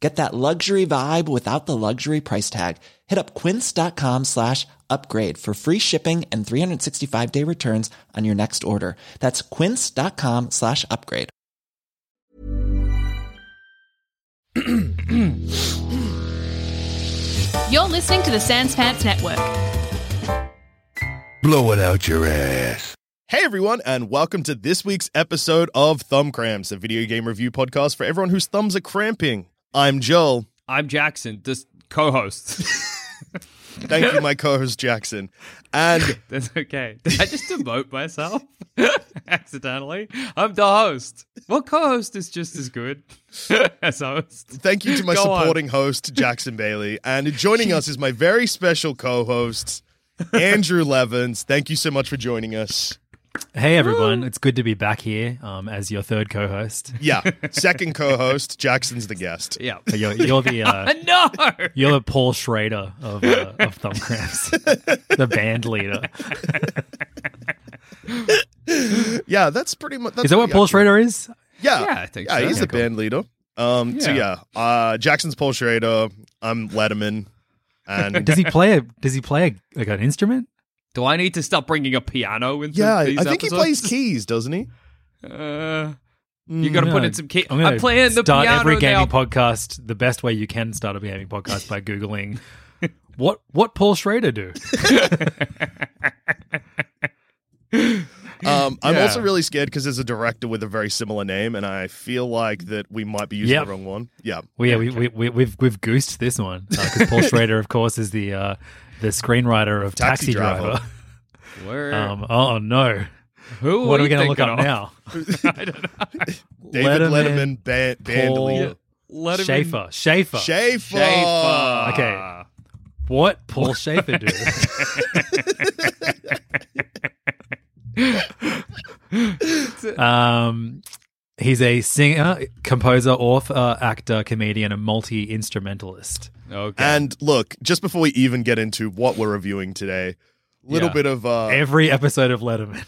Get that luxury vibe without the luxury price tag. Hit up quince.com slash upgrade for free shipping and 365 day returns on your next order. That's quince.com slash upgrade. You're listening to the Sans Pants Network. Blow it out your ass. Hey everyone, and welcome to this week's episode of Thumb Cramps, a video game review podcast for everyone whose thumbs are cramping. I'm Joel. I'm Jackson, this co-host. Thank you, my co-host Jackson. And That's okay. Did I just demote myself accidentally? I'm the host. Well, co-host is just as good as host. thank you to my Go on. supporting host, Jackson Bailey. And joining us is my very special co-host, Andrew Levins. Thank you so much for joining us. Hey everyone, it's good to be back here um, as your third co-host. Yeah, second co-host, Jackson's the guest. Yeah. You're, you're the uh, no. you're the Paul Schrader of uh, of Thumb Cramps, the band leader. Yeah, that's pretty much. That's Is that what Paul accurate. Schrader is? Yeah, Yeah, I think yeah, so. he's Yeah, the cool. band leader. Um, so yeah, uh, Jackson's Paul Schrader. I'm Letterman, and Does he play a Does he play a, like an instrument? Do I need to stop bringing a piano into yeah, I these think he plays keys, doesn't he? Uh, you got to I'm put in some keys. I'm I'm, playing the start piano every now. gaming podcast the best way you can start a gaming podcast by googling what what Paul Schrader do. Um, I'm Yeah. also really scared because there's a director with a very similar name, and I feel like that we might be using Yep. the wrong one. Yeah, Well, yeah, we, we, we, we've we've goosed this one because Paul Schrader, of course, is the uh, the screenwriter of Taxi Taxi, Driver. Driver. Where? Um, oh no, who what are we going to look up of? now? I don't know. David Letterman, Letterman, band, band Paul- leader. Letterman- Shaffer, Shaffer. Shaffer. Shaffer. Okay. What Paul Shaffer do? um, he's a singer, composer, author, actor, comedian, and multi instrumentalist. Okay. And look, just before we even get into what we're reviewing today, little Yeah. bit of uh, Every episode of Letterman.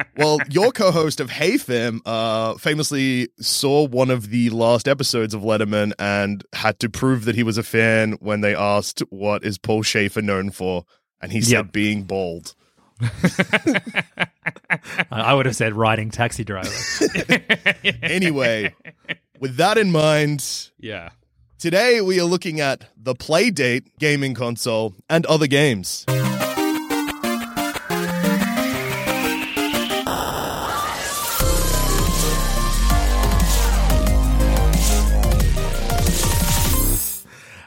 well, your co-host of Hey Fam uh, famously saw one of the last episodes of Letterman and had to prove that he was a fan when they asked what is Paul Shaffer known for, and he said Yep. being bald. I would have said riding taxi driver. Anyway, with that in mind, yeah. today we are looking at the Playdate gaming console and other games.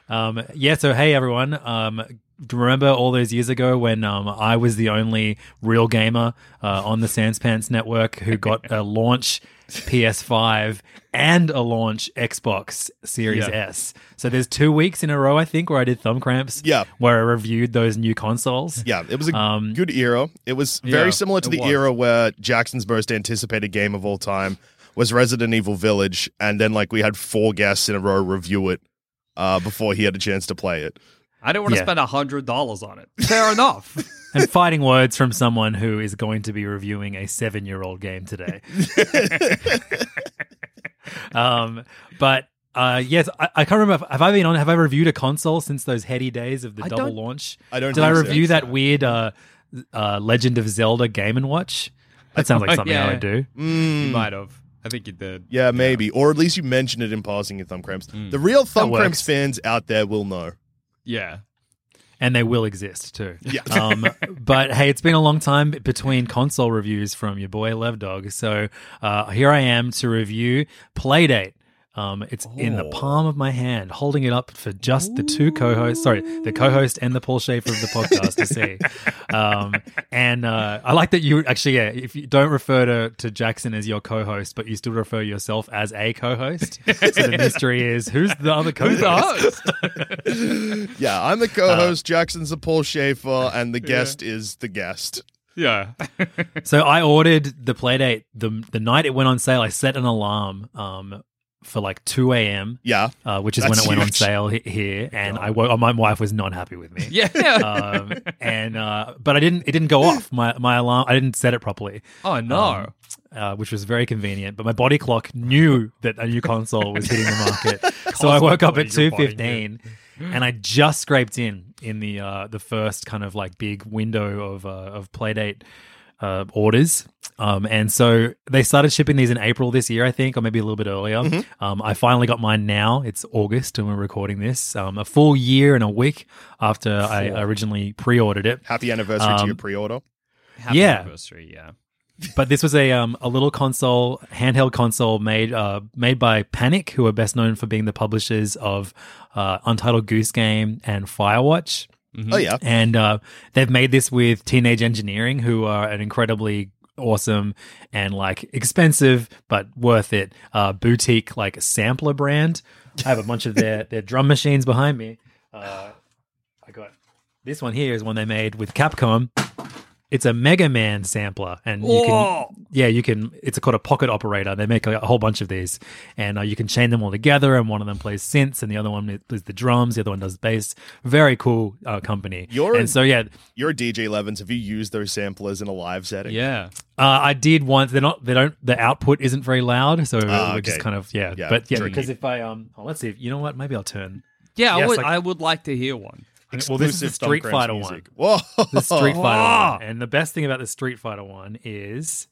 Um, yeah, so hey everyone. Um, remember all those years ago when um, I was the only real gamer uh, on the Sans Pants network who got a launch PS5 and a launch Xbox Series Yeah. S? So there's two weeks in a row, I think, where I did thumb cramps. Yeah. Where I reviewed those new consoles. Yeah, it was a Um, good era. It was very Yeah, similar to the was. era where Jackson's most anticipated game of all time was Resident Evil Village, and then like we had four guests in a row review it uh, before he had a chance to play it. I don't want to Yeah. spend a hundred dollars on it. Fair enough. and fighting words from someone who is going to be reviewing a seven year old game today. um, but uh, yes, I, I can't remember. Have I been on? Have I reviewed a console since those heady days of the I double launch? I don't Did I think so. review that weird uh, uh, Legend of Zelda Game and Watch? That sounds like something I would do. You might have. I think you did. Yeah, maybe. Or at least you mentioned it in passing in Thumb Cramps. Mm. The real Thumb. Cramps fans out there will know. Yeah. and they will exist too. Yeah. um, but hey, it's been a long time between console reviews from your boy Lev Dog. So uh, here I am to review Playdate. Um, it's in the palm of my hand, holding it up for just the two co-hosts. Sorry, the co-host and the Paul Shaffer of the podcast to see. Um, and uh, I like that you actually, yeah, if you don't refer to, to Jackson as your co-host, but you still refer yourself as a co-host. so the mystery is who's the other co-host? Yeah, I'm the co-host. Jackson's the Paul Shaffer, and the guest is the guest. Yeah. So I ordered the Playdate the the night it went on sale. I set an alarm um, for like two a.m., Yeah, uh, which is when That's it went on huge. sale he- here, and I woke. My wife was not happy with me. yeah. Um, and uh, but I didn't. It didn't go off. My my alarm. I didn't set it properly. oh no. Um, uh, which was very convenient. But my body clock knew that a new console was hitting the market, so I woke up at two fifteen, and I just scraped in in the uh, the first kind of like big window of uh, of Playdate uh, orders. Um, and so they started shipping these in April this year, I think, or maybe a little bit earlier. Um, I finally got mine now. It's August, and we're recording this. Um, a full year and a week after I originally pre-ordered it. happy anniversary to Um, your pre-order. Happy yeah. anniversary, yeah. but this was a um a little console, handheld console made uh made by Panic, who are best known for being the publishers of uh, Untitled Goose Game and Firewatch. Oh yeah, And uh, they've made this with Teenage Engineering, who are an incredibly awesome and like expensive but worth it uh, boutique like sampler brand. I have a bunch of their their drum machines behind me. Uh, I got this one here is one they made with Capcom. It's a Mega Man sampler, and you can yeah you can. It's called a pocket operator. They make a, whole bunch of these, and uh, you can chain them all together. And one of them plays synths, and the other one plays the drums. The other one does bass. Very cool uh, company. You're- and so yeah, you're DJ Levins. Have you used those samplers in a live setting? Yeah. uh, I did once. They're not. They don't. The output isn't very loud, so Ah, we're just kind of yeah. Yeah, but yeah, tricky. because if I um, oh, let's see. If, you know what? Maybe I'll turn. Yeah, I would like- I would like to hear one. Well, this is the Street Cramps Fighter music. one. Whoa, The Street Fighter Ah! one, and the best thing about the Street Fighter one is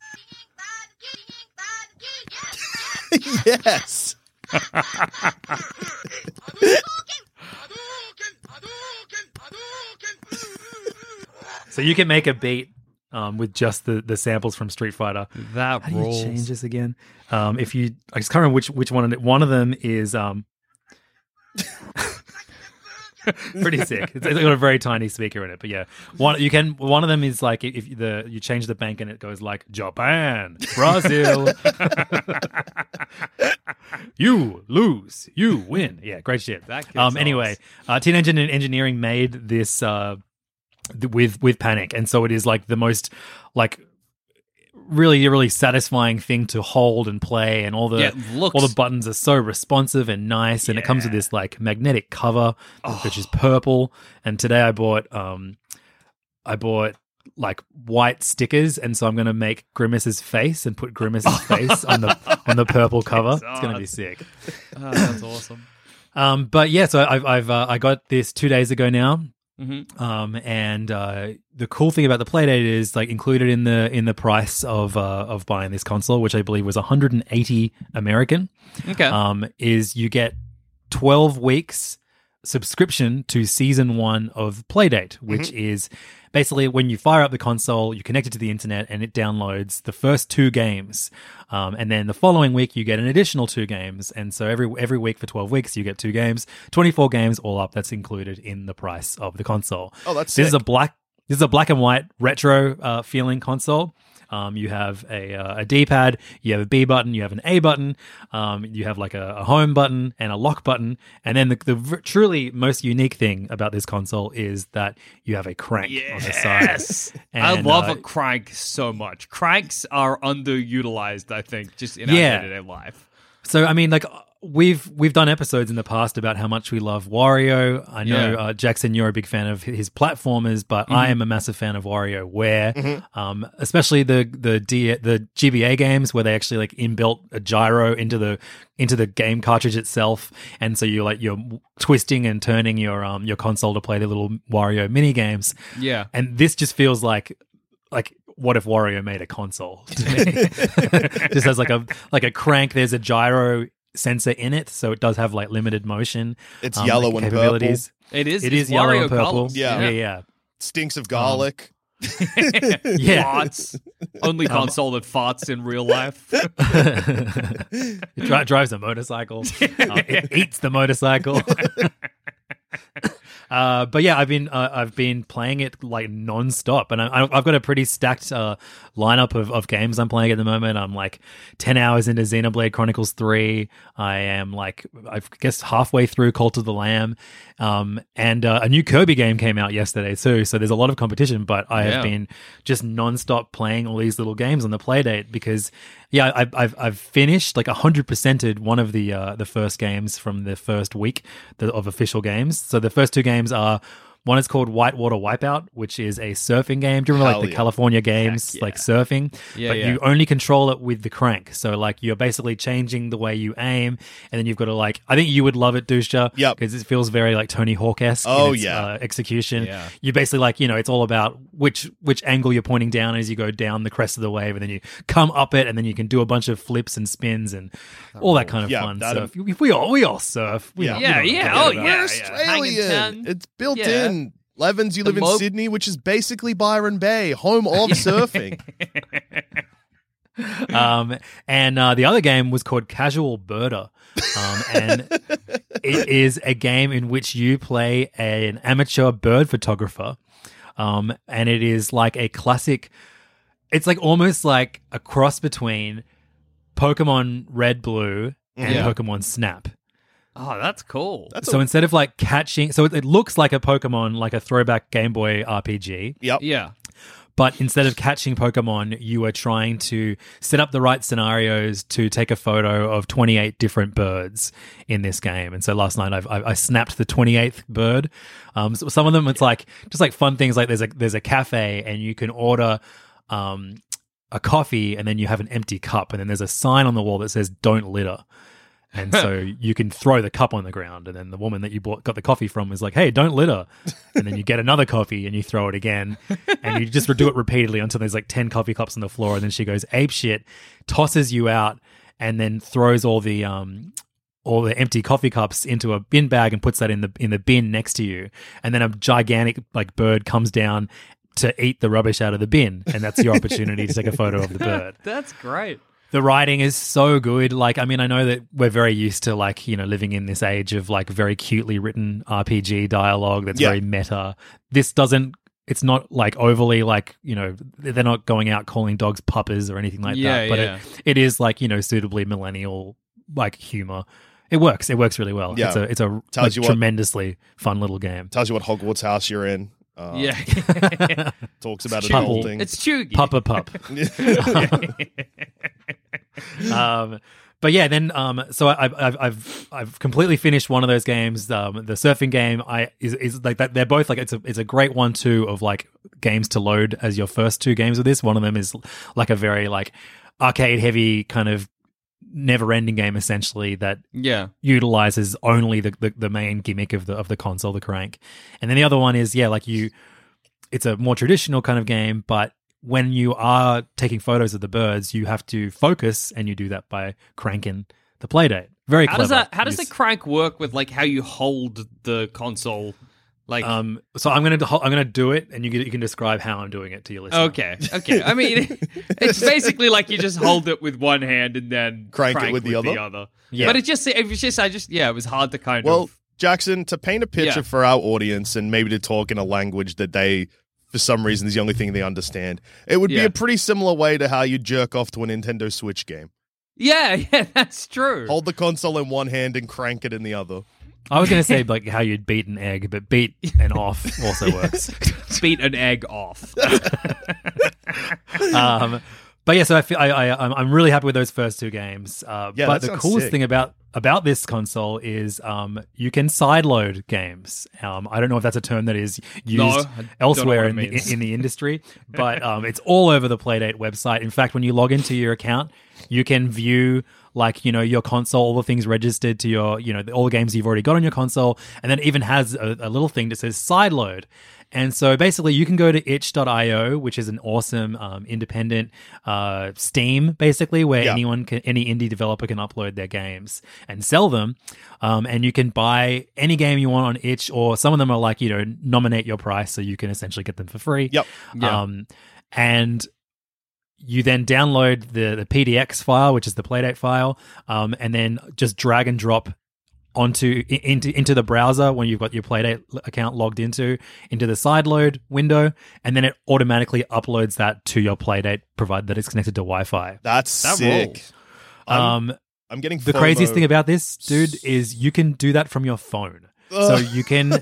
yes. so you can make a beat um, with just the the samples from Street Fighter. That How do you change this again? Um, if you, I just can't remember which which one. One of them is um, pretty sick. It's, it's got a very tiny speaker in it, but yeah, one you can. One of them is like if you- the you change the bank and it goes like Japan, Brazil. you lose, you win. Yeah, great shit. Um. Anyway, uh, Teenage Engine Engineering made this uh th- with with Panic, and so it is like the most like really really satisfying thing to hold and play and all the Yeah, all the buttons are so responsive and nice and it comes with this like magnetic cover which is purple and today i bought um i bought like white stickers and so i'm going to make grimace's face and put grimace's face on the on the purple cover. It's going to be sick. Oh, that's awesome. um but yeah so i've i've uh, i got this two days ago now Mhm. um, and uh, the cool thing about the Playdate is like included in the in the price of uh, of buying this console, which I believe was 180 American. Okay. Um, is you get 12 weeks subscription to season one of Playdate, which is basically when you fire up the console, you connect it to the internet, and it downloads the first two games. Um, and then the following week, you get an additional two games. And so every every week for 12 weeks, you get two games, 24 games all up. That's included in the price of the console. Oh, that's this is a black. This is a black and white retro uh, feeling console. Um, you have a, uh, a D-pad, you have a B button, you have an A button, um, you have like a, a home button and a lock button, and then the, the v- truly most unique thing about this console is that you have a crank on the side. Yes. I love uh, a crank so much. Cranks are underutilized, I think, just in Yeah. our day-to-day life. So I mean, like we've we've done episodes in the past about how much we love Wario. I know Yeah. uh, Jackson, you're a big fan of his platformers, but I am a massive fan of WarioWare, um, especially the the D, the GBA games where they actually like inbuilt a gyro into the into the game cartridge itself, and so you're like you're twisting and turning your um your console to play the little Wario mini games. Yeah. And this just feels like like what if Wario made a console? To me. Just has like a like a crank. There's a gyro sensor in it, so it does have like limited motion. It's um, yellow like, and capabilities. It is. It is is yellow Wario and purple. colours. Yeah. yeah, yeah. Stinks of garlic. Yeah. Farts. Only console that farts in real life. it dri- drives a motorcycle. Uh, it eats the motorcycle. Uh, but yeah, I've been uh, I've been playing it like non-stop, and I, I've got a pretty stacked uh, lineup of, of games I'm playing at the moment. I'm like ten hours into Xenoblade Chronicles Three. I am like I guess halfway through Cult of the Lamb, um, and uh, a new Kirby game came out yesterday too. So there's a lot of competition, but I Yeah. have been just non-stop playing all these little games on the Playdate because yeah, I've I've, I've finished like hundred percented one of the uh, the first games from the first week of official games. So the first two games are. One is called Whitewater Wipeout, which is a surfing game. Do you remember Hell like the yeah. California games, like surfing? Yeah, but yeah. you only control it with the crank. So like you're basically changing the way you aim, and then you've got to like. I think you would love it, Dusha. Yep. because it feels very like Tony Hawk esque. Oh, its, yeah. uh, execution. Yeah. You basically like you know it's all about which which angle you're pointing down as you go down the crest of the wave, and then you come up it, and then you can do a bunch of flips and spins and all that kind of Yeah, fun. that- So if, if we all we all surf. We Yeah. know- Yeah, know yeah, oh, about. yeah. We're Australian. It's built Yeah. in. Levins, you The live in Sydney, which is basically Byron Bay, home of surfing. um, and uh, the other game was called Casual Birder. Um, and it is a game in which you play an amateur bird photographer. Um, and it is like a classic, it's like almost like a cross between Pokemon Red Blue and Yeah. Pokemon Snap. Oh, that's cool. That's so a, instead of like catching, so it, it looks like a Pokemon, like a throwback Game Boy RPG. yep. yeah. But instead of catching Pokemon, you are trying to set up the right scenarios to take a photo of 28 different birds in this game. And so last night I've, I, I snapped the 28th bird. Um, so some of them it's like just like fun things like there's a there's a cafe and you can order um, a coffee and then you have an empty cup and then there's a sign on the wall that says "Don't litter." And so you can throw the cup on the ground, and then the woman that you bought, got the coffee from is like, "Hey, don't litter." And then you get another coffee, and you throw it again, and you just do it repeatedly until there's like ten coffee cups on the floor, and then she goes ape shit, tosses you out, and then throws all the um all the empty coffee cups into a bin bag and puts that in the in the bin next to you, and then a gigantic like bird comes down to eat the rubbish out of the bin, and that's your opportunity to take a photo of the bird That's great. The writing is so good. Like, I mean, I know that we're very used to like, you know, living in this age of like very cutely written RPG dialogue that's Yeah. very meta. This doesn't it's not like overly like, you know, they're not going out calling dogs puppers or anything like Yeah, that. But yeah. it, it is like, you know, suitably millennial like humor. It works. It works really well. Yeah. It's a it's a like, you what- tremendously fun little game. Tells you what Hogwarts house you're in. Uh, yeah. Talks about Chugi. adulting. it's Chugi. Puppa pup. um, but yeah, then um, so I, I've I've I've I've completely finished one of those games. Um, the surfing game, I is, is like that. They're both like it's a it's a great one too of like games to load as your first two games of this. One of them is like a very like arcade heavy kind of never ending game essentially that Yeah. utilizes only the, the the main gimmick of the of the console, the crank. And then the other one is yeah, like you it's a more traditional kind of game, but when you are taking photos of the birds, you have to focus and you do that by cranking the playdate. Very How clever. does that? How does the crank work with like how you hold the console? Like, um so I'm going to I'm going to do it and you can, you can describe how I'm doing it to your listener. okay, okay. I mean, it's basically like you just hold it with one hand and then Crank it with the other? the, other. Yeah. But it just it was just I just yeah, it was hard to kind Well, of Well, Jackson, to paint a picture Yeah. for our audience and maybe to talk in a language that they, for some reason, is the only thing they understand, it would be a pretty similar way to how you jerk off to a Nintendo Switch game. yeah, yeah. That's true. Hold the console in one hand and crank it in the other. I was going to say like how you'd beat an egg, but beat and off also works. Beat an egg off. um, but yeah, so I feel I, I I'm, I'm really happy with those first two games. Uh, Yeah, but the coolest sick. thing about about this console is um, you can sideload games. Um, I don't know if that's a term that is used No, I don't know elsewhere in the, in the industry, but um, it's all over the Playdate website. In fact, when you log into your account, you can view like you know your console, all the things registered to your you know all the games you've already got on your console, and then it even has a, a little thing that says sideload. And so basically, you can go to itch.io, which is an awesome um, independent uh, Steam, basically, where Yeah. anyone can, any indie developer can upload their games and sell them. Um, and you can buy any game you want on itch, or some of them are like, you know, nominate your price, so you can essentially get them for free. Yep. Yeah. Um, and you then download the, the PDX file, which is the Playdate file, um, and then just drag and drop onto into into the browser when you've got your Playdate account logged into into the sideload window, and then it automatically uploads that to your Playdate, provided that it's connected to Wi-Fi. That's That sick. rules. I'm, Um, I'm getting the FOMO. craziest thing about this, dude, is you can do that from your phone. So you can.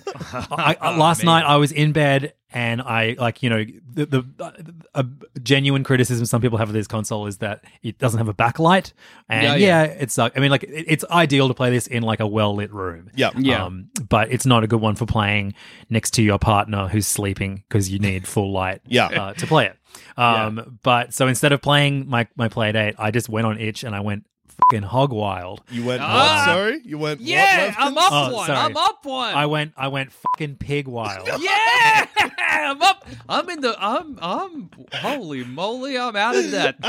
I, I, last Man. night I was in bed and I like you know the, the a genuine criticism some people have of this console is that it doesn't have a backlight and Yeah, yeah, yeah. it's like I mean like it, it's ideal to play this in like a well lit room. Yeah. Yeah. Um, but it's not a good one for playing next to your partner who's sleeping because you need full light Yeah. uh, to play it. Um, But so instead of playing my, my play date, I just went on itch and I went fucking hog wild. You went Ah! what? Sorry, you went. what, Yeah, Lefkins? I'm up Oh, one. sorry. I'm up one. I went I went fucking pig wild. yeah, I'm up. I'm in the. I'm. I'm. Holy moly! I'm out of that.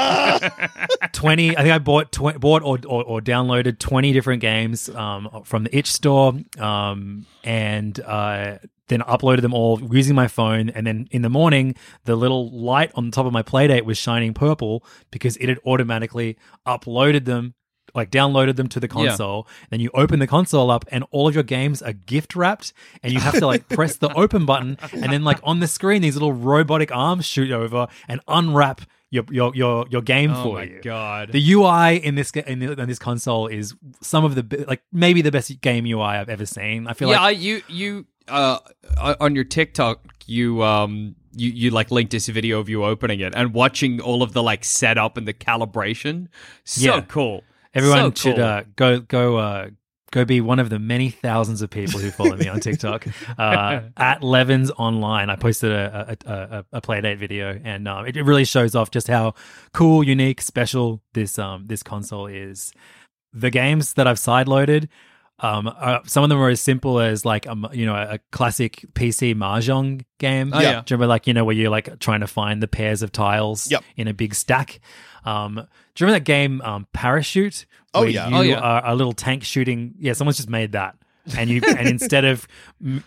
20 i think i bought tw- bought or, or, or downloaded 20 different games um, from the itch store um, and uh, then uploaded them all using my phone and then in the morning the little light on the top of my playdate was shining purple because it had automatically uploaded them like downloaded them to the Yeah. console then you open the console up and all of your games are gift wrapped and you have to like press the open button and then like on the screen these little robotic arms shoot over and unwrap your your your, your game for you. oh for my you god. the UI in this in, the, in this console is some of the like maybe the best game UI I've ever seen. I feel like yeah, I, you you uh on your TikTok you um you you like linked this video of you opening it and watching all of the like setup and the calibration. So Yeah. cool. Everyone So should cool. uh, go go uh, go be one of the many thousands of people who follow me on TikTok uh, at Levins Online. I posted a a, a, a playdate video, and um, it, it really shows off just how cool, unique, special this um this console is. The games that I've sideloaded. Um, uh, some of them are as simple as like um, you know a classic PC mahjong game. Oh, yeah. Do you remember like you know where you're like trying to find the pairs of tiles Yep. in a big stack? Um, do you remember that game um, Parachute? Oh, yeah. you Oh, yeah. are a little tank shooting. Yeah, someone's just made that. And you and instead of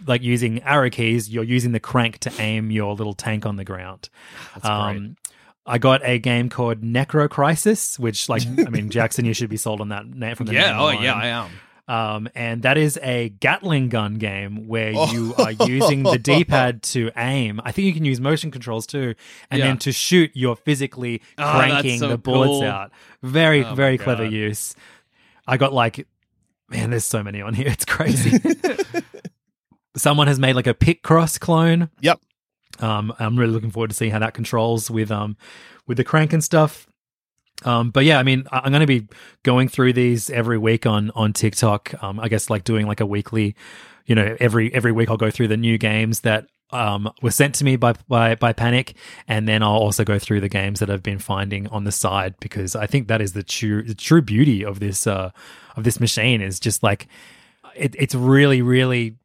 like using arrow keys, you're using the crank to aim your little tank on the ground. Um, I got a game called Necro Crisis, which, like, I mean, Jackson, you should be sold on that name from the Yeah, name oh alone. yeah, I am. Um, and that is a Gatling gun game where you are using the D-pad to aim. I think you can use motion controls too, and Yeah. then to shoot, you're physically Oh, cranking so the bullets cool. out. Very, Oh very clever use. I got like, man, there's so many on here. It's crazy. Someone has made like a Picross clone. Yep. Um, I'm really looking forward to seeing how that controls with um with the crank and stuff. Um, but yeah, I mean, I'm going to be going through these every week on on TikTok. Um, I guess like doing like a weekly, you know, every every week I'll go through the new games that um were sent to me by by by Panic, and then I'll also go through the games that I've been finding on the side because I think that is the true the true beauty of this uh of this machine is just like it, it's really really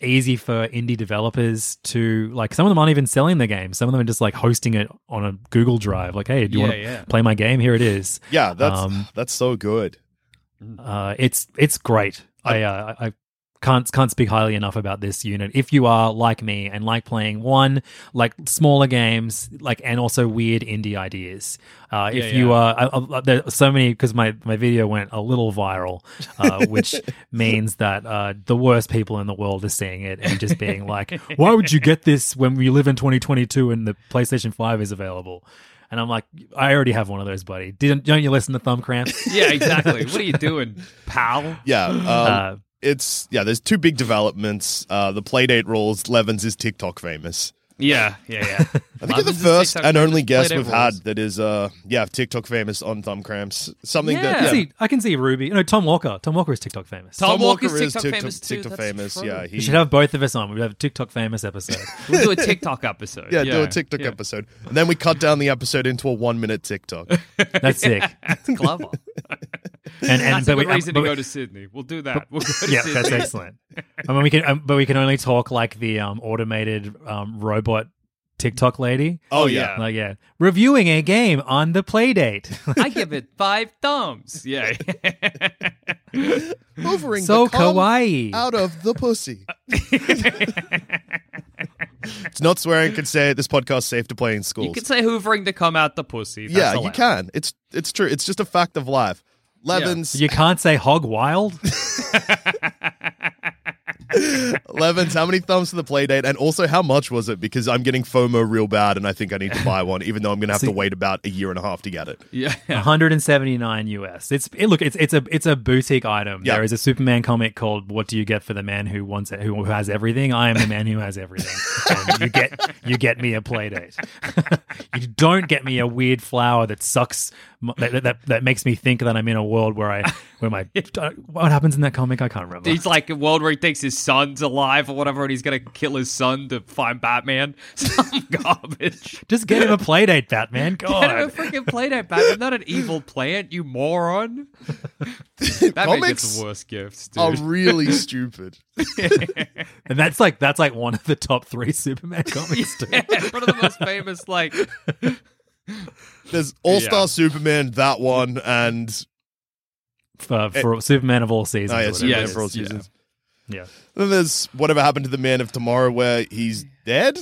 easy for indie developers to like some of them aren't even selling the game. Some of them are just like hosting it on a google drive. Like hey do you Yeah, want to yeah. play my game? Here it is. Yeah, that's Um, that's so good. uh it's it's great. I uh, i can't can't speak highly enough about this unit if you are like me and like playing one like smaller games like and also weird indie ideas uh if Yeah, you yeah. are I, I, there's so many because my my video went a little viral uh which means that uh the worst people in the world are seeing it and just being like why would you get this when we live in 2022 and the PlayStation 5 is available and I'm like, I already have one of those, buddy. Didn't don't you listen to Thumb Cramps? Yeah, exactly. what are you doing, pal? Yeah, um, Uh, it's yeah. There's two big developments. Uh, the Playdate rules. Levins is TikTok famous. Yeah, yeah, yeah. I think you're the Levins is first TikTok and famous, only guest Playdate we've rules. had that is uh yeah TikTok famous on Thumb Cramps. Something I that can yeah, see, I can see Ruby. No, Tom Walker. Tom Walker is TikTok famous. Tom Tom Walker Walker's is TikTok TikTok, famous too, TikTok that's famous. true. Yeah, he we should have both of us on. We have a TikTok famous episode. We'll do a TikTok episode. yeah, do a TikTok yeah. episode, and then we cut down the episode into a one minute TikTok. That's sick. It's clever. And, and That's but a we, good um, reason but to we- go to Sydney. We'll do that. We'll go to yeah, Sydney. that's excellent. I mean, we can, um, but we can only talk like the um, automated um, robot TikTok lady. Oh, oh, yeah. yeah. Like, yeah, reviewing a game on the Playdate. I give it five thumbs. Yeah. Hovering so the kawaii. out of the pussy. it's not swearing. Can say. This podcast safe to play in schools. you can say hoovering to come out the pussy. That's yeah, you can. It's it's true. It's just a fact of life. Levins, You can't say hog wild. Levins, how many thumbs to the play date? And also, how much was it? Because I'm getting FOMO real bad, and I think I need to buy one, even though I'm going to have See- to wait about a year and a half to get it. Yeah. 179 US. It's it, look, it's it's a it's a boutique item. Yeah. There is a Superman comic called "What Do You Get for the Man Who Wants It, Who, who Has Everything." I am the man who has everything. and you get you get me a playdate. you don't get me a weird flower that sucks. M- That, that that makes me think that I'm in a world where I where my what happens in that comic I can't remember. He's like a world where he thinks his son's alive or whatever, and he's gonna kill his son to find Batman. Some garbage. Just get him a playdate, Batman. God. Get him a freaking Playdate Batman, not an evil plant, you moron. Batman Comics gets the worst gifts, dude. Are really stupid. And that's like that's like one of the top three Superman comics. yeah, one of the most famous, like, There's All Star Yeah. Superman, that one, and for, eh. for Superman of all seasons. oh yeah, Superman Yes, is. for all seasons. Yeah. Then there's whatever happened to the Man of Tomorrow, where he's dead.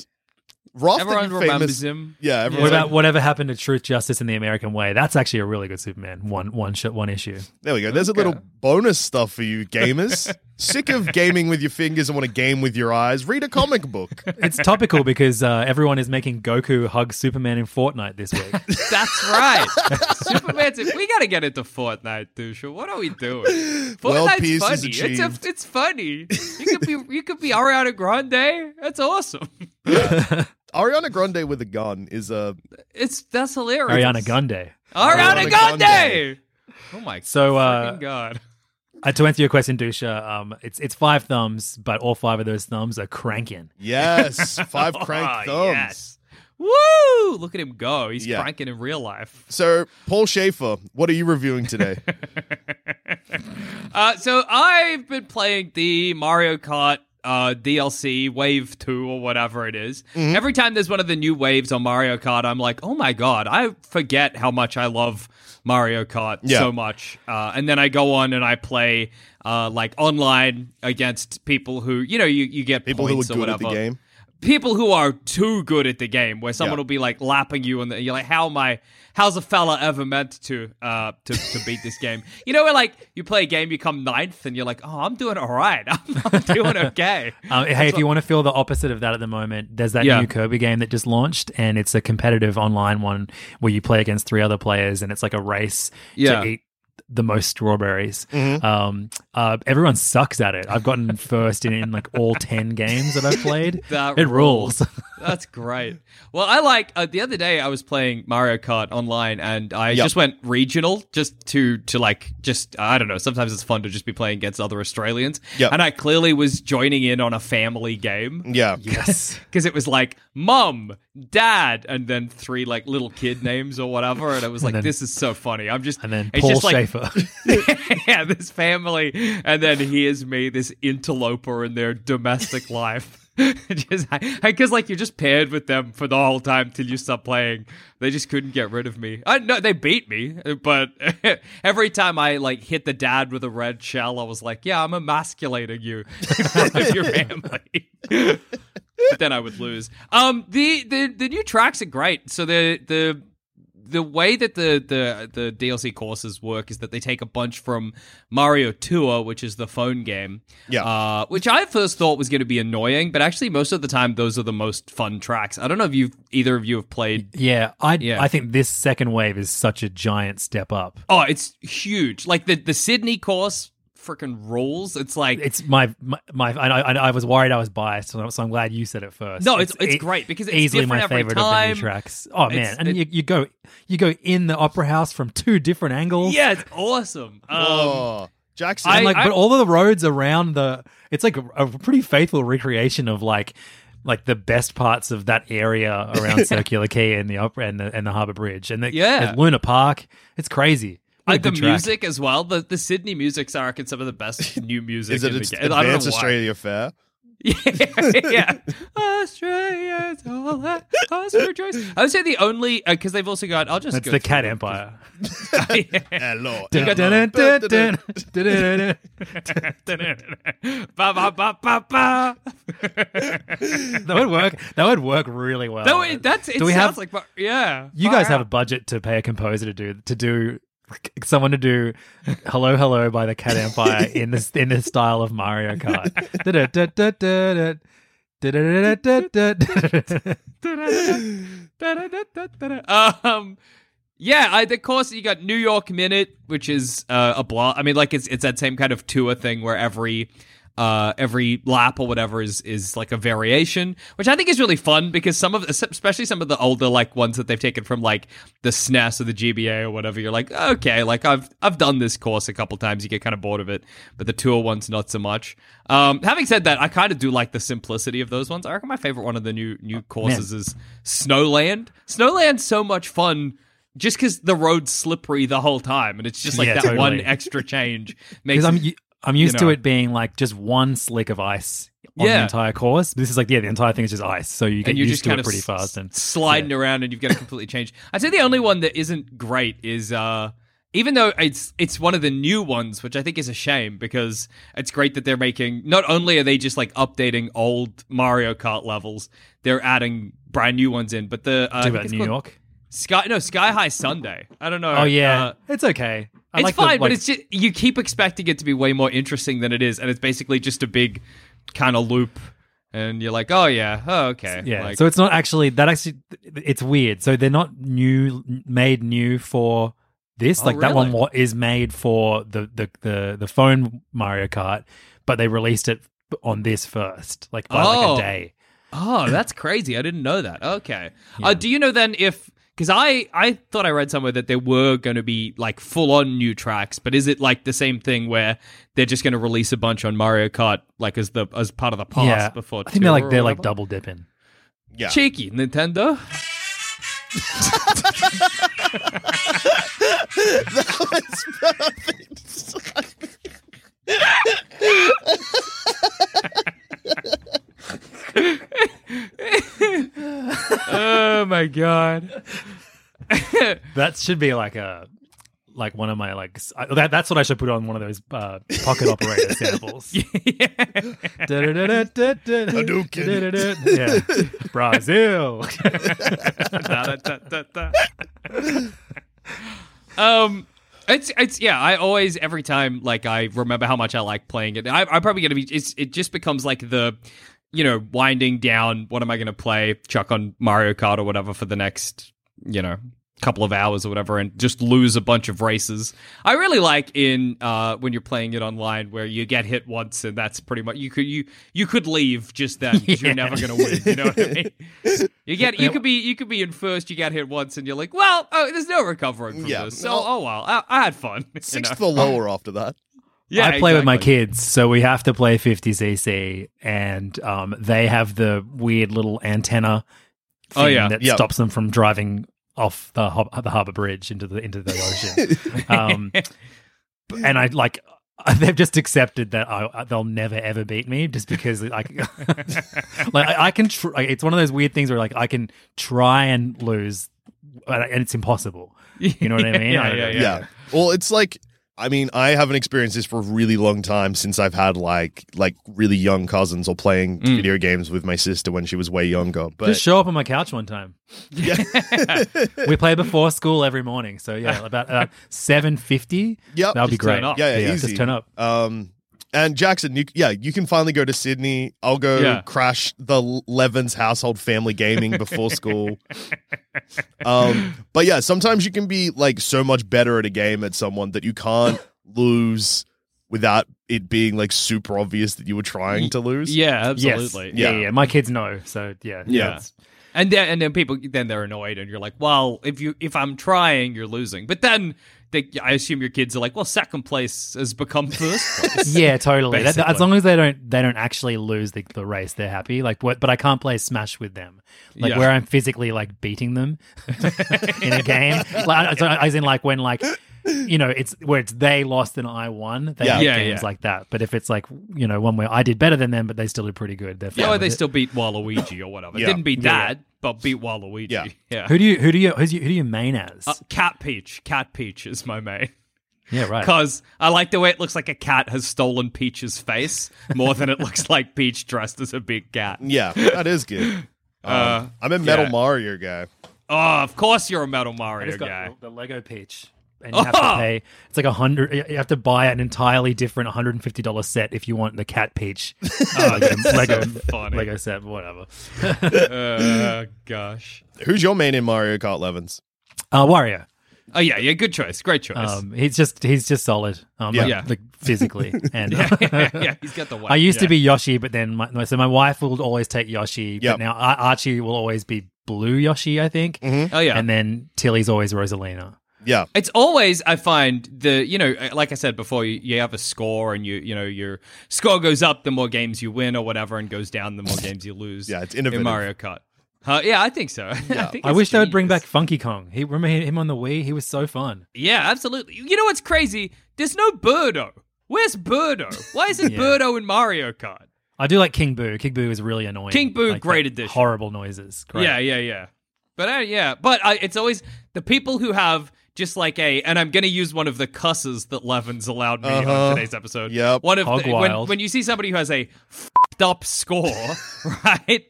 Roth, everyone the remembers him. Yeah, What about whatever happened to Truth, Justice, and the American Way? That's actually a really good Superman. One, one, shot, one issue. there we go. There's a little bonus stuff for you gamers. Sick of gaming with your fingers and want to game with your eyes? Read a comic book. It's topical because uh, everyone is making Goku hug Superman in Fortnite this week. That's right. Superman's. We gotta get into Fortnite, Dusha. What are we doing? Fortnite's peace funny. It's, a, it's funny. You could be you could be Ariana Grande. That's awesome. Ariana Grande with a gun is a It's that's hilarious. Ariana Gunde. Ariana Ariana Grande. Grande. Oh my So, uh, freaking god. Uh, to answer your question, Dusha, um, it's it's five thumbs, but all five of those thumbs are cranking. yes, five crank Oh, thumbs. yes. Woo! Look at him go. He's Yeah. cranking in real life. So, Paul Shaffer, what are you reviewing today? Uh, so I've been playing the Mario Kart uh, DLC Wave 2 or whatever it is. Mm-hmm. Every time there's one of the new waves on Mario Kart, I'm like, oh my god, I forget how much I love Mario Kart Yeah. so much. Uh, and then I go on and I play uh, like online against people who, you know, you, you get People who are points or good at the whatever game. People who are too good at the game where someone Yeah. will be like lapping you and you're like how am i how's a fella ever meant to uh to, to beat this game you know where like you play a game you come ninth and you're like oh i'm doing all right i'm, I'm doing okay Um, hey, if you want to feel the opposite of that at the moment, there's that Yeah. new Kirby game that just launched, and it's a competitive online one where you play against three other players, and it's like a race Yeah. to eat the most strawberries. Mm-hmm. Um, uh, everyone sucks at it. I've gotten first in, in like all ten games that I've played. That it rules. That's great. Well, I like uh, the other day I was playing Mario Kart online and I Yep. just went regional just to to like just I don't know. Sometimes it's fun to just be playing against other Australians. Yep. And I clearly was joining in on a family game. Yeah. yes. because it was like mum, dad, and then three like little kid names or whatever, and it was like, then- this is so funny. I'm just And then it's Paul just like, Shaffer. yeah, this family, and then here's me, this interloper in their domestic life. just because like you're just paired with them for the whole time till you stop playing. They just couldn't get rid of me. I know they beat me, but every time I like hit the dad with a red shell, I was like, "Yeah, I'm emasculating you of your family." but then I would lose. Um, the the the new tracks are great. So the the the way that the, the the DLC courses work is that they take a bunch from Mario Tour, which is the phone game. Yeah. Uh, which I first thought was going to be annoying, but actually most of the time those are the most fun tracks. I don't know if you either of you have played. Yeah, I Yeah. I think this second wave is such a giant step up. Oh, it's huge. Like the the Sydney course freaking rules. It's like It's my my, my I, I, I was worried I was biased, so I'm, so I'm glad you said it first. No, it's- it's e- great because it's easily my different every favorite of the time. new tracks. Oh It's- man, and it- you, you go you go in the opera house from two different angles. yeah, it's awesome. Um, oh, Jackson. I- and like, but all of the roads around the, it's like a, a pretty faithful recreation of like, like the best parts of that area around Circular Quay and the opera and the and the Harbour Bridge and the, Yeah. and Luna Park. It's crazy. Uh, a the track. music as well. The the Sydney music's I reckon some of the best new music. Is it in the game. I. Australia Fair? Yeah, yeah. Australia's all that for rejoice. I would say the only because they've also got. I'll just. Go the Cat. Empire. Hello. That would work. That would work really well. No, it, that's it. Do we sounds have- like yeah. You guys have a budget to pay a composer to do to do someone to do "Hello, Hello" by the Cat Empire in this in the style of Mario Kart. Um yeah I, of course you got new york minute which is uh, a blog i mean like it's it's that same kind of tour thing where every uh every lap or whatever is is like a variation which i think is really fun because some of especially some of the older like ones that they've taken from like the snes or the gba or whatever you're like okay like i've i've done this course a couple times you get kind of bored of it but the tour ones not so much. Um having said that i kind of do like the simplicity of those ones. I reckon my favorite one of the new new courses is snowland. Snowland's so much fun just because the road's slippery the whole time and it's just like Yeah, that totally. one extra change makes I'm I'm used you to it being like just one slick of ice on the entire course. This is like yeah, the entire thing is just ice, so you get used just to it pretty s- fast. And sliding around and you've got to completely change. I'd say the only one that isn't great is uh even though it's it's one of the new ones, which I think is a shame because it's great that they're making not only are they just like updating old Mario Kart levels, they're adding brand new ones in, but the uh, do about New called York. Sky no Sky High Sundae. I don't know. Oh yeah, uh, it's okay. I it's like the, fine, but it's just you keep expecting it to be way more interesting than it is, and it's basically just a big kind of loop, and you're like, oh yeah, oh okay, Yeah, Like, so it's not actually that. Actually, it's weird. So they're not new, made new for this. Oh, like that one really? wa- is made for the, the the the phone Mario Kart, but they released it on this first, like by like Oh. a day. Oh, that's crazy. I didn't know that. Okay. Uh, do you know then if because I I thought I read somewhere that there were going to be like full on new tracks, but is it like the same thing where they're just going to release a bunch on Mario Kart like as the as part of the pass yeah, before? I think they're like they're like double dipping. Yeah. cheeky Nintendo. oh my god. That should be like a like one of my like s- I- that, that's what I should put on one of those uh, pocket operator samples. Hadouken. yeah, Brazil. Da, da, da, da, da. um it's it's yeah i always every time like i remember how much i like playing it I, i'm probably gonna be it's, it just becomes like the you know winding down what am i gonna play chuck on mario kart or whatever for the next you know couple of hours or whatever and just lose a bunch of races i really like in uh when you're playing it online where you get hit once and that's pretty much you could you you could leave just then 'cause you're never gonna win you know what i mean you get you could be you could be in first, you get hit once, and you're like, well, oh, there's no recovering from Yeah. this. So oh well, I, I had fun. you Sixth know? or lower after that. Yeah, I play with my kids, so we have to play 50cc, and um, they have the weird little antenna thing Oh, yeah. that Yep. stops them from driving off the hob- the harbor bridge into the into the ocean. um, and I like they've just accepted that I, they'll never ever beat me just because like like I, I can tr- like, it's one of those weird things where like I can try and lose and and it's impossible. You know what I mean? Yeah, I don't yeah. Yeah. Well, it's like I mean, I haven't experienced this for a really long time since I've had like like really young cousins or playing Mm. video games with my sister when she was way younger. But Just show up on my couch one time. Yeah, we play before school every morning. So yeah, about uh, seven fifty. Yep. that'll be great. up. yeah, yeah, easy. just turn up. Um, and Jackson, you, yeah, you can finally go to Sydney. I'll go Yeah. crash the Levins household family gaming before school. um, but yeah, sometimes you can be like so much better at a game at someone that you can't lose without it being like super obvious that you were trying to lose. Yeah, Yes. absolutely. Yeah. Yeah. yeah, My kids know. So yeah, Yeah. And then and then people then they're annoyed and you're like, well, if you if I'm trying, you're losing. But then they, I assume your kids are like, well, second place has become first place. yeah, totally. That- as long as they don't they don't actually lose the, the race, they're happy. Like what? But I can't play Smash with them. Like Yeah. where I'm physically like beating them in a game. Like, so as in like when like you know, it's where it's they lost and I won. They Yeah. have Yeah, games yeah. like that. But if it's like you know one where I did better than them, but they still did pretty good, they're Yeah, or with they it. still beat Waluigi or whatever. Yeah. Didn't beat Yeah. that, but beat Waluigi. Yeah. yeah. Who do you who do you who's you, who do you main as? Uh, Cat Peach. Cat Peach is my main. yeah, right. Because I like the way it looks like a cat has stolen Peach's face more than it looks like Peach dressed as a big cat. Yeah, that is good. Um, Uh, I'm a Metal yeah. Mario guy. Oh, of course you're a Metal I Mario just got guy. the, the Lego Peach. And you have to pay. It's like a hundred. You have to buy an entirely different one hundred and fifty dollars set if you want the cat peach. Uh, Lego, funny. Lego set, whatever. Uh, gosh. Who's your main in Mario Kart 11s? Uh, Wario. Oh yeah, yeah, good choice. Great choice. Um, he's just he's just solid. Um, Yeah. like, Yeah. like physically. And yeah, he's got the white. I used to be Yoshi, but then my, so my wife will always take Yoshi. Yep. But now Archie will always be blue Yoshi, I think. Oh yeah. And then Tilly's always Rosalina. Yeah. It's always I find the you know like I said before you, you have a score and you you know your score goes up the more games you win or whatever and goes down the more games you lose. Yeah, it's in. Mario Kart. Uh, yeah, I think so. I, think I it's wish they would bring back Funky Kong. He remember him on the Wii. He was so fun. Yeah, absolutely. You know what's crazy? There's no Birdo. Where's Birdo? Why isn't Yeah. Birdo in Mario Kart? I do like King Boo. King Boo is really annoying. King Boo, Like, great that addition. Horrible noises. Great. Yeah, yeah, yeah. But uh, yeah, but I, it's always the people who have just like a, and I'm going to use one of the cusses that Levin's allowed me Uh-huh. on today's episode. Yep. One of Hog the, when, wild. when you see somebody who has a fed up score, right?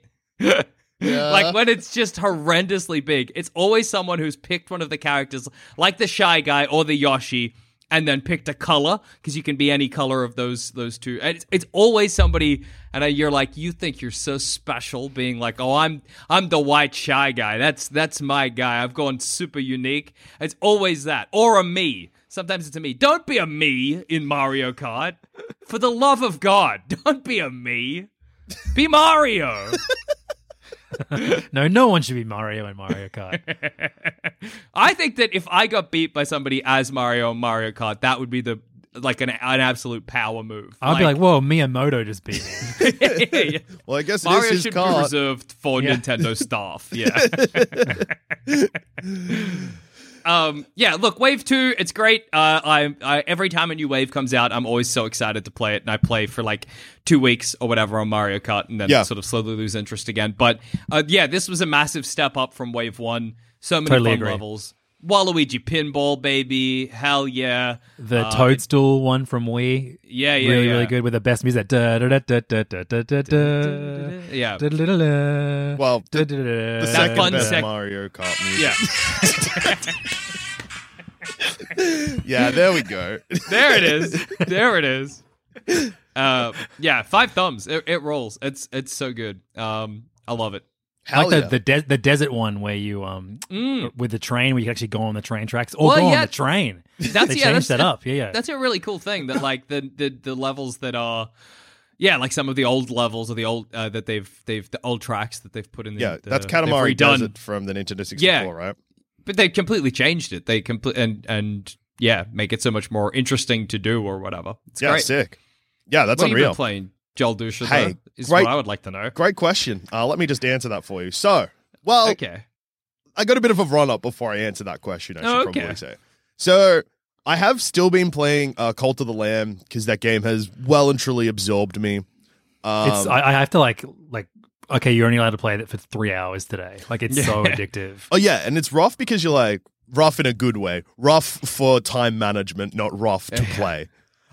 Like when it's just horrendously big, it's always someone who's picked one of the characters, like the shy guy or the Yoshi, and then picked a color because you can be any color of those those two. And it's, it's always somebody, and you're like, you think you're so special, being like, oh, I'm I'm the white shy guy. That's that's my guy. I've gone super unique. It's always that, or a me. Sometimes it's a me. Don't be a me in Mario Kart. For the love of God, don't be a me. Be Mario. No, no one should be Mario in Mario Kart. I think that if I got beat by somebody as Mario in Mario Kart, that would be the like an, an absolute power move. I'll be like, whoa, Miyamoto just beat me. Well, I guess it Mario is his should be reserved for Yeah. Nintendo staff. Yeah. Um. Yeah. Look, Wave Two. It's great. Uh. I, I. Every time a new wave comes out, I'm always so excited to play it, and I play for like two weeks or whatever on Mario Kart, and then Yeah. sort of slowly lose interest again. But uh, yeah, this was a massive step up from Wave One. So many Totally fun agree. levels. Waluigi pinball, baby. Hell yeah. The Uh, Toadstool one from Wii. Yeah, yeah, really, yeah. really good with the best music. Da, da, da, da, da, da, da, da, da. Yeah. Da, da, da, da. Well, Da, the- da, da, The second fun best sec- Mario Kart music. Yeah. Yeah, there we go. there it is. There it is. Uh, yeah, five thumbs. It, it rolls. It's it's so good. Um, I love it. I Hell like the yeah. the, de- the desert one where you um with the train where you can actually go on the train tracks or Mm. Well, go yeah, on the train. That's they yeah, changed that's, that up. Yeah, yeah. That's a really cool thing that like the the the levels that are. Yeah, like some of the old levels or the old uh, that they've they've the old tracks that they've put in. The, yeah, the, that's Kalimari redone. Desert from the Nintendo 64, Yeah. right? but they completely changed it. They complete and and yeah, make it so much more interesting to do or whatever. It's yeah, great. sick. Yeah, that's what have you unreal. been playing, Joel Duscher? Hey, though, is great- what I would like to know. Great question. Uh, let me just answer that for you. So, well, Okay. I got a bit of a run up before I answer that question. I should Oh, okay. probably say. So, I have still been playing uh, Cult of the Lamb because that game has well and truly absorbed me. Um, it's I, I have to like like okay, you're only allowed to play it for three hours today. Like it's so addictive. oh yeah, and it's rough because you're like rough in a good way, rough for time management, not rough to play.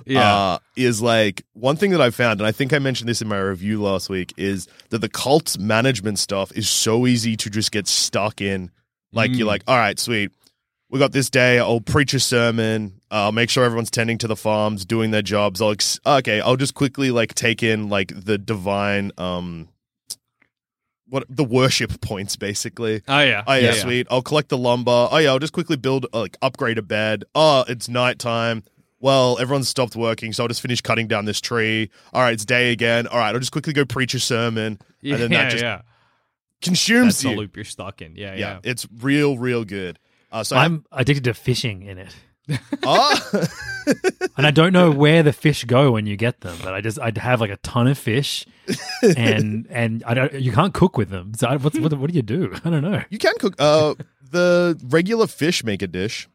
Yeah. uh, is like one thing that I found, and I think I mentioned this in my review last week, is that the cult management stuff is so easy to just get stuck in. Like Mm. you're like, all right, sweet, we got this day. I'll preach a sermon. I'll make sure everyone's tending to the farms, doing their jobs. I'll ex- okay, I'll just quickly like take in like the divine, um, what the worship points basically. oh yeah. Oh yeah, sweet. I'll collect the lumber. Oh yeah, I'll just quickly build uh, like upgrade a bed. Oh, it's nighttime. Well, everyone's stopped working, so I'll just finish cutting down this tree. All right, it's day again. All right, I'll just quickly go preach a sermon, Yeah, and then that just yeah. consumes That's the you. loop you're stuck in. Yeah, Yeah, yeah. it's real, real good. Uh, so I I'm addicted to fishing in it. oh, And I don't know where the fish go when you get them, but I just I'd have like a ton of fish, and and I don't you can't cook with them. So I, what's, what what do you do? I don't know. you can cook. Uh, the regular fish make a dish.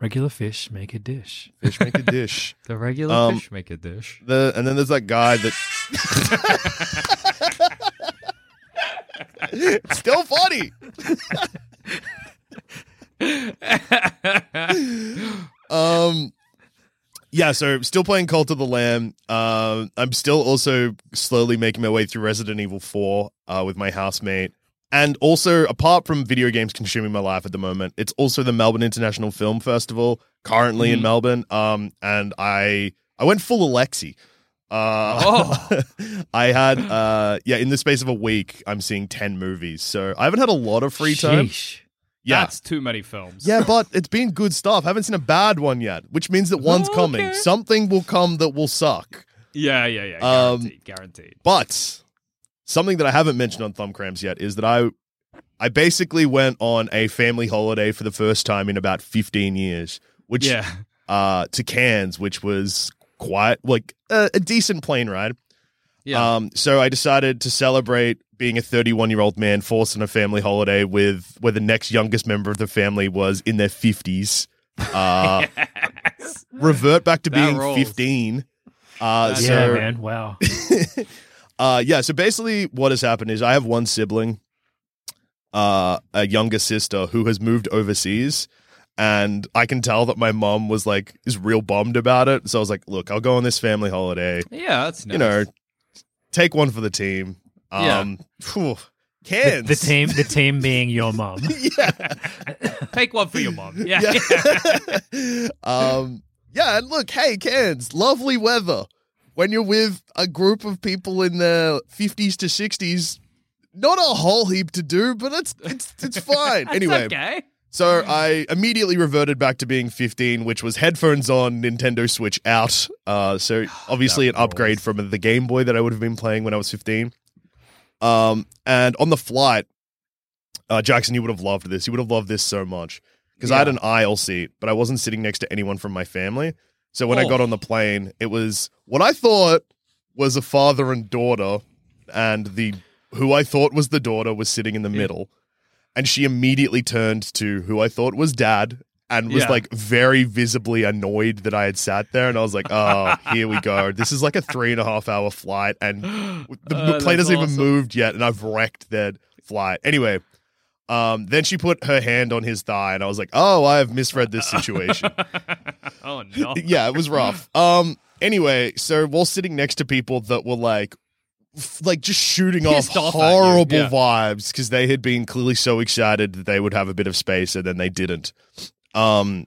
Regular fish make a dish. Fish make a dish. The regular Um, fish make a dish. The and then there's that guy that still funny. um yeah, so still playing Cult of the Lamb. Uh, I'm still also slowly making my way through Resident Evil 4 uh, with my housemate. And also, apart from video games consuming my life at the moment, it's also the Melbourne International Film Festival currently in Melbourne. Um, and I I went full Alexi. Uh, I had uh, yeah, in the space of a week, I'm seeing ten movies. So I haven't had a lot of free time. Sheesh. Yeah, That's too many films. yeah, but it's been good stuff. I haven't seen a bad one yet, which means that one's Oh, coming. Something will come that will suck. Yeah, yeah, yeah. Um, Guaranteed. guaranteed. But something that I haven't mentioned on Thumb Cramps yet is that I I basically went on a family holiday for the first time in about 15 years, which Yeah. uh to Cairns, which was quite like a, a decent plane ride. Yeah. Um so I decided to celebrate being a 31-year-old man forced on a family holiday with where the next youngest member of the family was in their 50s. Uh revert back to That being rolls. 15. Uh That's- so yeah, man. Wow. uh yeah, so basically what has happened is I have one sibling, uh a younger sister who has moved overseas and I can tell that my mom was like is real bummed about it. So I was like, look, I'll go on this family holiday. yeah, that's nice. You know, take one for the team. Yeah. Um phew, The, Cairns. the team, the team being your mum. yeah. Take one for your mom. Yeah. Yeah. um, yeah, and look, hey, Cairns, lovely weather. When you're with a group of people in their 50s to 60s, not a whole heap to do, but it's it's it's fine. Anyway, okay. so I immediately reverted back to being 15, which was headphones on, Nintendo Switch out. Uh, so obviously an upgrade from the Game Boy that I would have been playing when I was 15. Um, and on the flight, uh, Jackson, you would have loved this. You would have loved this so much because I had an aisle seat, but I wasn't sitting next to anyone from my family. So when I Oh. got on the plane, it was what I thought was a father and daughter, and the who I thought was the daughter was sitting in the middle, and she immediately turned to who I thought was dad. And was Yeah. like very visibly annoyed that I had sat there, and I was like, "Oh, here we go. This is like a three and a half hour flight, and the, Uh, the plane hasn't even moved yet, and I've wrecked that flight. Anyway, um, then she put her hand on his thigh, and I was like, "Oh, I have misread this situation." oh no. yeah, it was rough. Um, anyway, so while sitting next to people that were like, f- like just shooting off off horrible yeah. vibes because they had been clearly so excited that they would have a bit of space, and then they didn't. Um,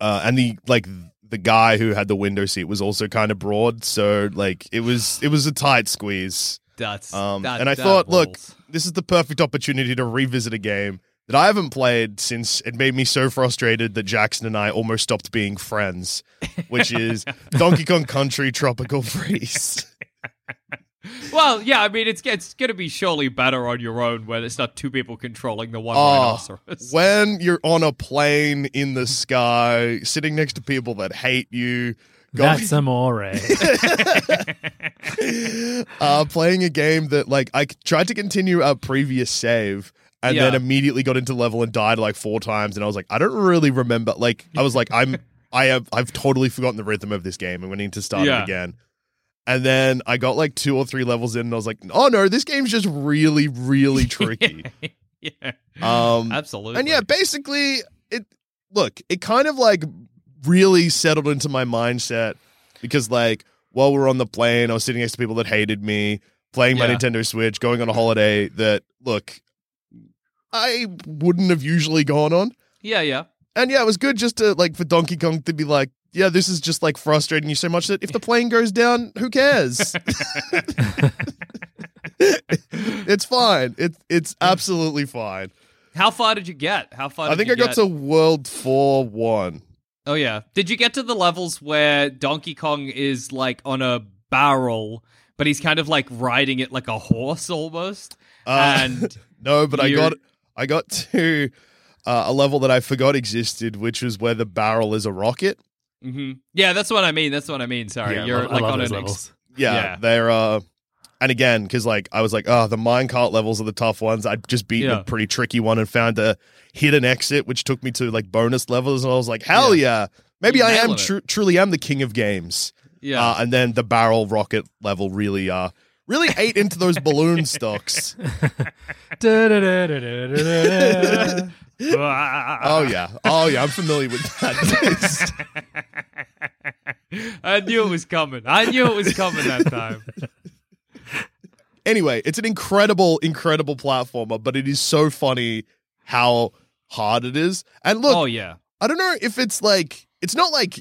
uh, and the like the guy who had the window seat was also kind of broad, so like it was it was a tight squeeze. That's Um, that- and I thought, look, rolls. This is the perfect opportunity to revisit a game that I haven't played since it made me so frustrated that Jackson and I almost stopped being friends, which is Donkey Kong Country Tropical Freeze. Well, yeah, I mean, it's it's going to be surely better on your own when it's not two people controlling the one Oh, rhinoceros. when you're on a plane in the sky, sitting next to people that hate you, going, That's amore. uh, playing a game that like I tried to continue a previous save and then immediately got into level and died like four times and I was like I don't really remember like I was like I'm I have I've totally forgotten the rhythm of this game and we need to start Yeah. it again. And then I got like two or three levels in and I was like, oh no, this game's just really, really tricky. yeah, Um, absolutely. and yeah, basically, it look, it kind of like really settled into my mindset because like while we were on the plane, I was sitting next to people that hated me, playing my Yeah. Nintendo Switch, going on a holiday that look, I wouldn't have usually gone on. yeah, yeah. And yeah, it was good just to like for Donkey Kong to be like, yeah, this is just like frustrating you so much that if the plane goes down, who cares? it's fine. It's it's absolutely fine. How far did you get? How far? I think I got get? to World Four One. Oh yeah. Did you get to the levels where Donkey Kong is like on a barrel, but he's kind of like riding it like a horse almost? Uh, and no, but I you're- got I got to uh, a level that I forgot existed, which was where the barrel is a rocket. Mhm. yeah, that's what I mean. That's what I mean. Sorry, Yeah, you're I like on those an ex- Yeah, Yeah. they're uh, and again, because like I was like, oh, the minecart levels are the tough ones. I'd just beaten Yeah. a pretty tricky one and found a hidden exit, which took me to like bonus levels, and I was like, hell yeah, maybe You I am tru- truly am the king of games. Yeah. Uh, and then the barrel rocket level really, uh, really ate into those balloon stocks. Oh yeah, oh yeah, I'm familiar with that. I knew it was coming. I knew it was coming that time. Anyway, it's an incredible, incredible platformer, but it is so funny how hard it is. And look, oh yeah. I don't know if it's like it's not like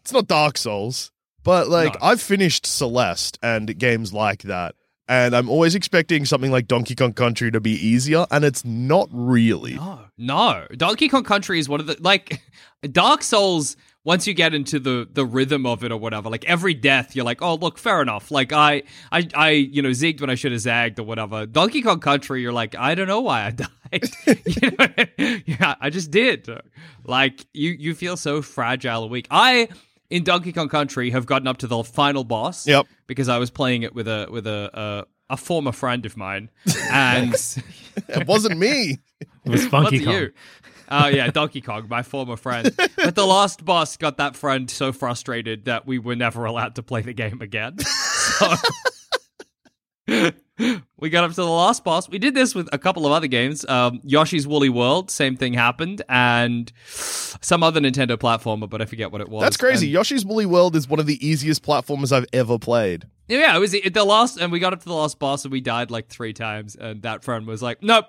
it's not Dark Souls, but like No. I've finished Celeste and games like that. And I'm always expecting something like Donkey Kong Country to be easier, and it's not really. No, no. Donkey Kong Country is one of the like Dark Souls. Once you get into the the rhythm of it or whatever, like every death, you're like, oh look, fair enough. Like I, I, I, you know, zigged when I should have zagged or whatever. Donkey Kong Country, you're like, I don't know why I died. you know, yeah, I just did. Like you, you feel so fragile and weak. I in Donkey Kong Country have gotten up to the final boss. Yep. Because I was playing it with a with a a, a former friend of mine, and. It wasn't me. It was Funky Kong. you? Oh yeah, Donkey Kong, my former friend. But the last boss got that friend so frustrated that we were never allowed to play the game again. So we got up to the last boss. We did this with a couple of other games. Um, Yoshi's Woolly World, same thing happened, and some other Nintendo platformer, but I forget what it was. That's crazy. And- Yoshi's Woolly World is one of the easiest platformers I've ever played. yeah, it was the the last, and we got up to the last boss, and we died like three times. And that friend was like, "Nope,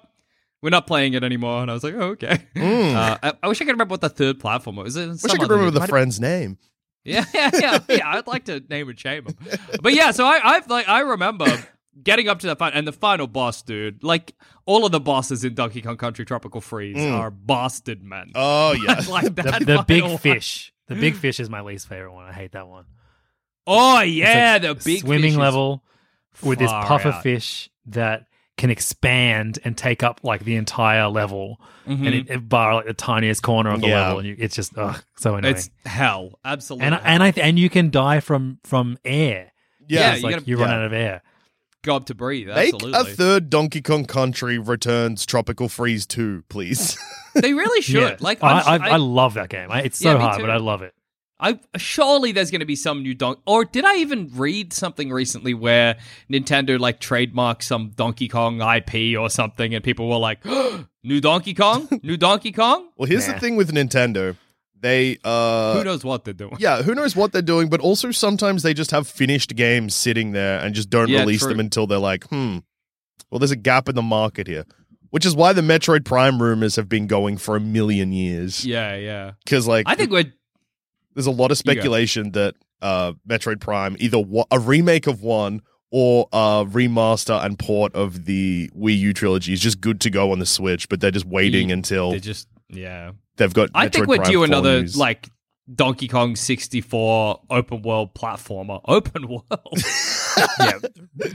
we're not playing it anymore." And I was like, "Oh, okay." Uh, I, I wish I could remember what the third platform was. It Hmm. Wish I could remember the friend's name. Yeah, yeah, yeah, yeah. I'd like to name and shame him, but yeah. So I, I've like, I remember getting up to the final and the final boss, dude. Like all of the bosses in Donkey Kong Country Tropical Freeze are bastard men. Oh yeah. like The, that the big one. fish. The big fish is my least favorite one. I hate that one. Oh It's yeah, like the big swimming fish is level with this puffer out. fish that can expand and take up like the entire level, Mhm. and it, it bar like the tiniest corner of the Yeah. level, and you, it's just ugh, so annoying. It's hell, absolutely. and and I and you can die from from air. Yeah, It's you like gotta- you run yeah. out of air. go up to breathe. Make a third Donkey Kong Country Returns Tropical Freeze 2, please. they really should. Yeah. Like, I, I'm, I, I love that game. It's so me hard, too. but I love it. I surely there's going to be some new Donkey. Or did I even read something recently where Nintendo like trademarked some Donkey Kong IP or something, and people were like, "New Donkey Kong, new Donkey Kong." well, here's Nah. the thing with Nintendo. They uh Who knows what they're doing? yeah, who knows what they're doing, but also sometimes they just have finished games sitting there and just don't Yeah, release true. them until they're like, hmm, well, there's a gap in the market here. Which is why the Metroid Prime rumors have been going for a million years. Yeah, yeah. Because, like, I think we're there's a lot of speculation that uh, Metroid Prime, either wa- a remake of one or a remaster and port of the Wii U trilogy, is just good to go on the Switch, but they're just waiting Ye- until they're just yeah. they've got. I think we're Prime due another news. like Donkey Kong 64 open world platformer. Open world. Yeah,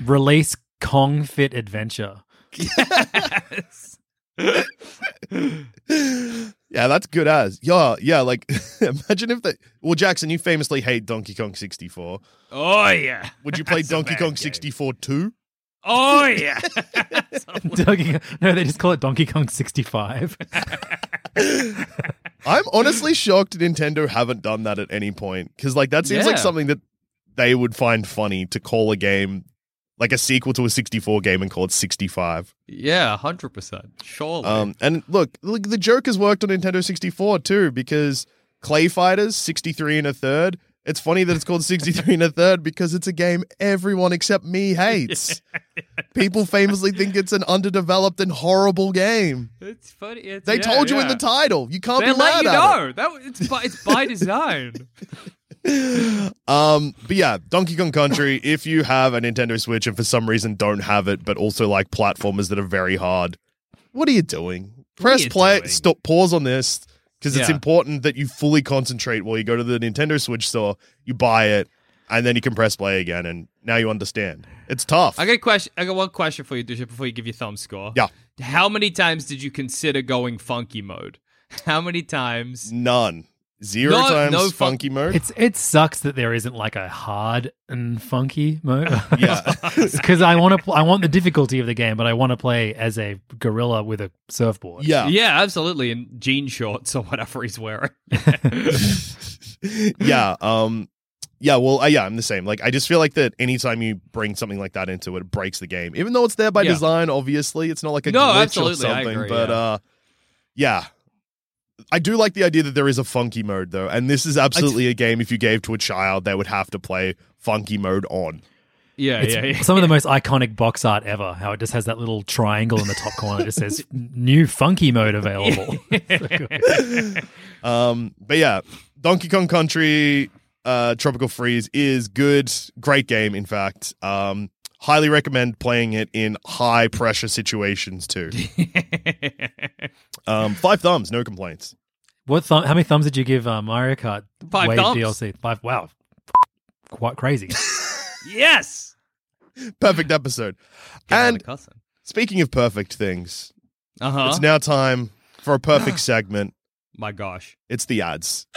release Kong Fit Adventure. yes. Yeah, that's good as. Yeah, yeah. Like, imagine if they. Well, Jackson, you famously hate Donkey Kong 64. Oh yeah. Would you play That's a Donkey bad Kong game. 64 too? Oh yeah. Donkey Kong- no, they just call it Donkey Kong 65. I'm honestly shocked Nintendo haven't done that at any point because, like, that seems like Yeah. something that they would find funny to call a game like a sequel to a 64 game and call it 65. yeah, hundred percent. Surely. Um, and look, look, the joke has worked on Nintendo 64 too because Clay Fighters 63 and a third. It's funny that it's called 63 and a third because it's a game everyone except me hates. People famously think it's an underdeveloped and horrible game. it's funny. It's, They yeah, told you in the title. You can't They be mad you at it. know. That it's by, it's by design. Um, but yeah, Donkey Kong Country. if you have a Nintendo Switch and for some reason don't have it, but also like platformers that are very hard, what are you doing? Press you play, doing? stop, pause on this because it's Yeah. important that you fully concentrate while you go to the Nintendo Switch store, you buy it, and then you can press play again, and now you understand. It's tough. I got a question. I got one question for you, Duscher, before you give your thumb score. Yeah. How many times did you consider going funky mode? How many times? None. Zero No- times no fu- funky mode. It's it sucks that there isn't like a hard and funky mode. Yeah. because I want to. Pl- I want the difficulty of the game, but I want to play as a gorilla with a surfboard. yeah. Yeah, absolutely. In jean shorts or whatever he's wearing. yeah. Um. Yeah. Well. Uh, yeah. I'm the same. Like, I just feel like that anytime you bring something like that into it, it breaks the game. Even though it's there by Yeah. design, obviously, it's not like a No, glitch absolutely, or I something. agree, but yeah. uh, yeah. I do like the idea that there is a funky mode though, and this is absolutely a game. If you gave to a child, they would have to play funky mode on. Yeah, It's yeah, yeah. some of the most iconic box art ever. How it just has that little triangle in the top corner that just says "new funky mode available." Um, but yeah, Donkey Kong Country, uh, Tropical Freeze is good, great game. In fact, um, highly recommend playing it in high pressure situations too. Um, five thumbs, no complaints. what? Thumb, how many thumbs did you give uh, Mario Kart Five Wave thumbs. DLC? Five. Wow, quite crazy. yes. Perfect episode. Get And speaking of perfect things, Uh-huh. it's now time for a perfect segment. My gosh. It's the ads.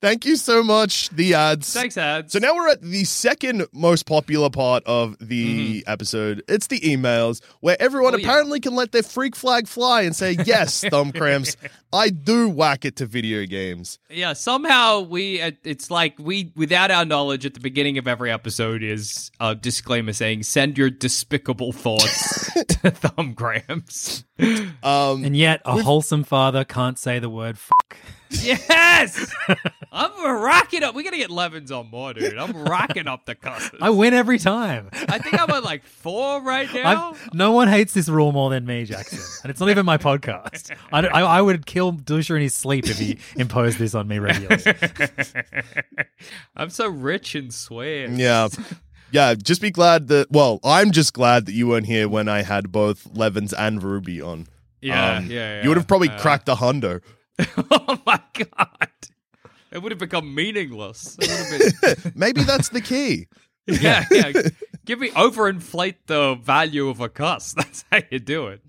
Thank you so much. The ads. Thanks, ads. So now we're at the second most popular part of the episode. It's the emails where everyone Mm-hmm. Oh, yeah. apparently can let their freak flag fly and say, "Yes, thumb cramps, I do whack it to video games." Yeah, somehow we it's like we without our knowledge at the beginning of every episode is a disclaimer saying send your despicable thoughts to thumbcramps. Um, and yet, a wholesome father can't say the word "fuck." Yes. I'm rocking up. We're going to get Levins on more, dude. I'm rocking up the cusses. I win every time. I think I'm at like 4 right now. I've, no one hates this rule more than me, Jackson, and it's not even my podcast. I, I, I would kill Duscher in his sleep if he imposed this on me regularly. I'm so rich and swear. yeah. Yeah, just be glad that. Well, I'm just glad that you weren't here when I had both Levins and Ruby on. Yeah, Um, yeah, You would have probably Uh, cracked a hundo. oh my god. It would have become meaningless. It would have been Maybe that's the key. yeah, yeah. Give me overinflate the value of a cuss. That's how you do it.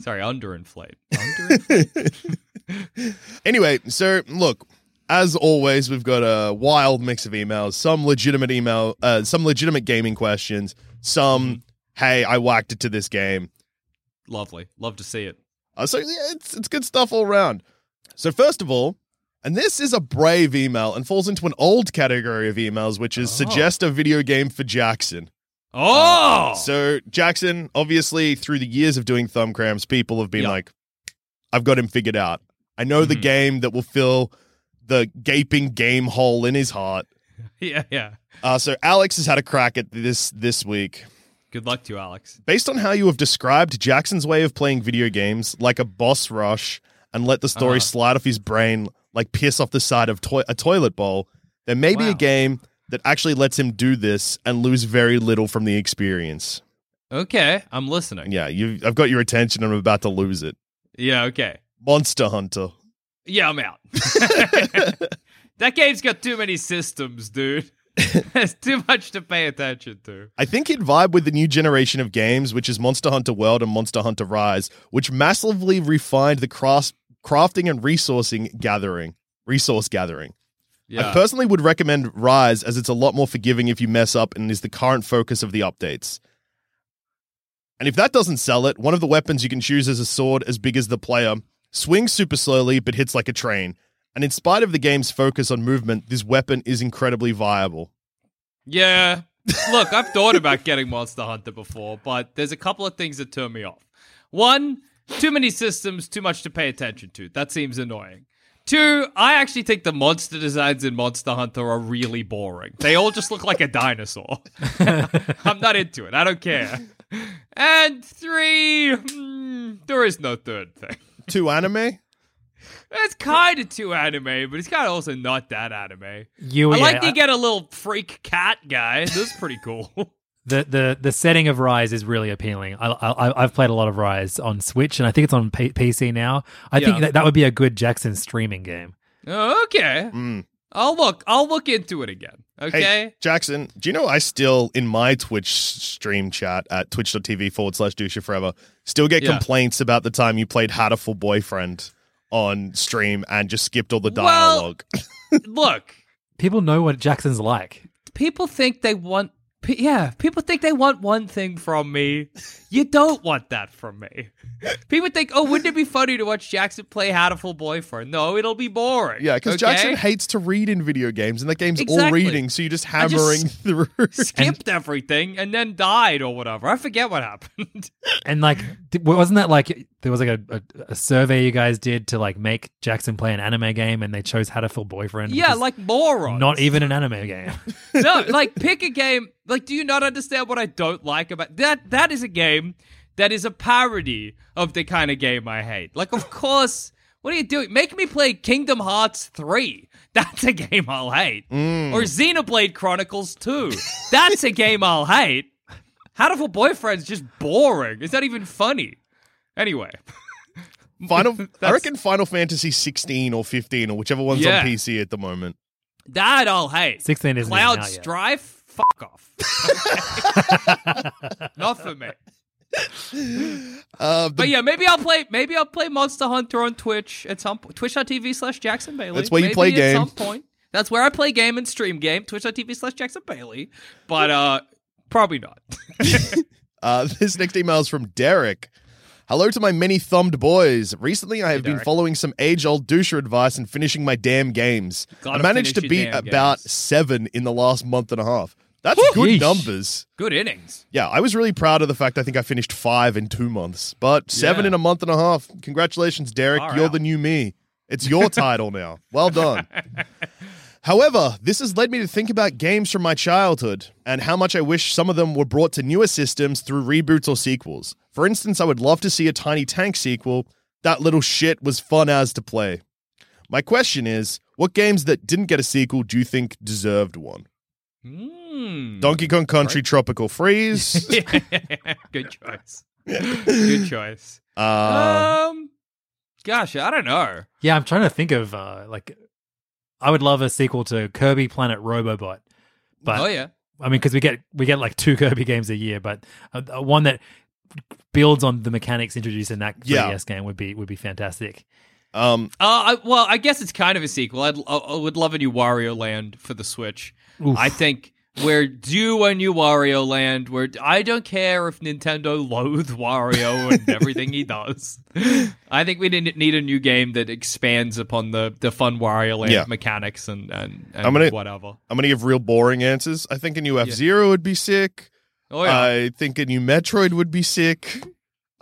Sorry, underinflate. Underinflate. Anyway, so look, as always, we've got a wild mix of emails. Some legitimate email, uh, some legitimate gaming questions. Some, Mm-hmm. hey, I whacked it to this game. Lovely. Love to see it. Uh, so yeah, it's it's good stuff all around. So first of all, and this is a brave email and falls into an old category of emails, which is suggest a video game for Jackson. Oh, So Jackson, obviously, through the years of doing thumb cramps, people have been Yeah. like, "I've got him figured out. I know the Mhm. game that will fill the gaping game hole in his heart." yeah, yeah. Uh, so Alex has had a crack at this this week. Good luck to you, Alex. Based on how you have described Jackson's way of playing video games, like a boss rush, and let the story Uh-huh. slide off his brain like piss off the side of toi- a toilet bowl, there may be a game that actually lets him do this and lose very little from the experience. Okay, I'm listening. Yeah, you. I've got your attention. I'm about to lose it. Yeah, okay. Monster Hunter. Yeah, I'm out. that game's got too many systems, dude. There's too much to pay attention to. I think he'd vibe with the new generation of games, which is Monster Hunter World and Monster Hunter Rise, which massively refined the craft, crafting and resourcing gathering, resource gathering. Yeah. I personally would recommend Rise as it's a lot more forgiving if you mess up and is the current focus of the updates. And if that doesn't sell it, one of the weapons you can choose is a sword as big as the player, swings super slowly but hits like a train. And in spite of the game's focus on movement, this weapon is incredibly viable. Yeah. Look, I've thought about getting Monster Hunter before, but there's a couple of things that turn me off. One, too many systems, too much to pay attention to. That seems annoying. Two, I actually think the monster designs in Monster Hunter are really boring. They all just look like a dinosaur. I'm not into it. I don't care. And three, hmm, there is no third thing. Two anime? It's kind of too anime, but it's kind of also not that anime. You, I yeah, like to I- get a little freak cat guy. This is pretty cool. the the the setting of Rise is really appealing. I, I I've played a lot of Rise on Switch, and I think it's on P- PC now. I Yeah. think that that would be a good Jackson streaming game. okay. Mm. I'll look. I'll look into it again. Okay. Hey, Jackson, do you know I still, in my Twitch stream chat at twitch.tv forward slash douche forever, still get Yeah. complaints about the time you played Hatoful Boyfriend on stream and just skipped all the Well- dialogue? look, People know what Jackson's like. people think they want. Yeah, people think they want one thing from me. You don't want that from me. People think, oh, wouldn't it be funny to watch Jackson play Hatoful Boyfriend? No, it'll be boring. yeah, because okay? Jackson hates to read in video games, and that game's all reading, so you're just I just hammering through. skipped everything and then died or whatever. I forget what happened. And like, wasn't that like there was like a, a, a survey you guys did to like make Jackson play an anime game, and they chose Hatoful Boyfriend. yeah, like morons. not even an anime game. no, like pick a game. Like, do you not understand what I don't like about that? That is a game that is a parody of the kind of game I hate. Like, of course, what are you doing? Make me play Kingdom Hearts 3. That's a game I'll hate. Mm. Or Xenoblade Chronicles 2. That's a game I'll hate. Hatoful Boyfriend's just boring. It's not even funny. Anyway. Final, I reckon Final Fantasy 16 or 15 or whichever one's Yeah. on PC at the moment. That I'll hate. 16 isn't even Cloud out yet. Strife? Fuck off. Not for me. Uh, But yeah, maybe I'll play. Maybe I'll play Monster Hunter on Twitch at some point. Twitch.tv slash Jackson Bailey. That's where you Maybe play at game. some point. That's where I play game and stream game. Twitch.tv slash Jackson Bailey. But uh, probably not. Uh, this next email is from Derek. Hello to my many thumbed boys. Recently, I have been following some age old Duscher advice and finishing my damn games. Gotta I managed to beat about games. seven in the last month and a half. That's good Yeesh. numbers. Good innings. Yeah, I was really proud of the fact I think I finished five in two months, but seven Yeah. in a month and a half. Congratulations, Derek. Far You're out. the new me. It's your title now. Well done. However, this has led me to think about games from my childhood and how much I wish some of them were brought to newer systems through reboots or sequels. For instance, I would love to see a Tiny Tank sequel. That little shit was fun as to play. My question is, what games that didn't get a sequel do you think deserved one? Hmm. Donkey Kong Country Tropical Freeze. Good choice. Good choice. uh, Um, gosh, I don't know. Yeah, I'm trying to think of uh, like I would love a sequel to Kirby Planet Robobot. But oh yeah. I mean, because we get we get like two Kirby games a year, but uh, uh, one that builds on the mechanics introduced in that 3DS Yeah. game would be would be fantastic. um, Uh, I, well, I guess it's kind of a sequel. I'd, I, I would love a new Wario Land for the Switch. Oof. I think we're due a new Wario Land. Where I don't care if Nintendo loathes Wario and everything he does. I think we need a new game that expands upon the, the fun Wario Land Yeah. mechanics and and, and I'm gonna- whatever. I'm gonna give real boring answers. I think a new F Zero would be sick. Oh yeah, I think a new Metroid would be sick.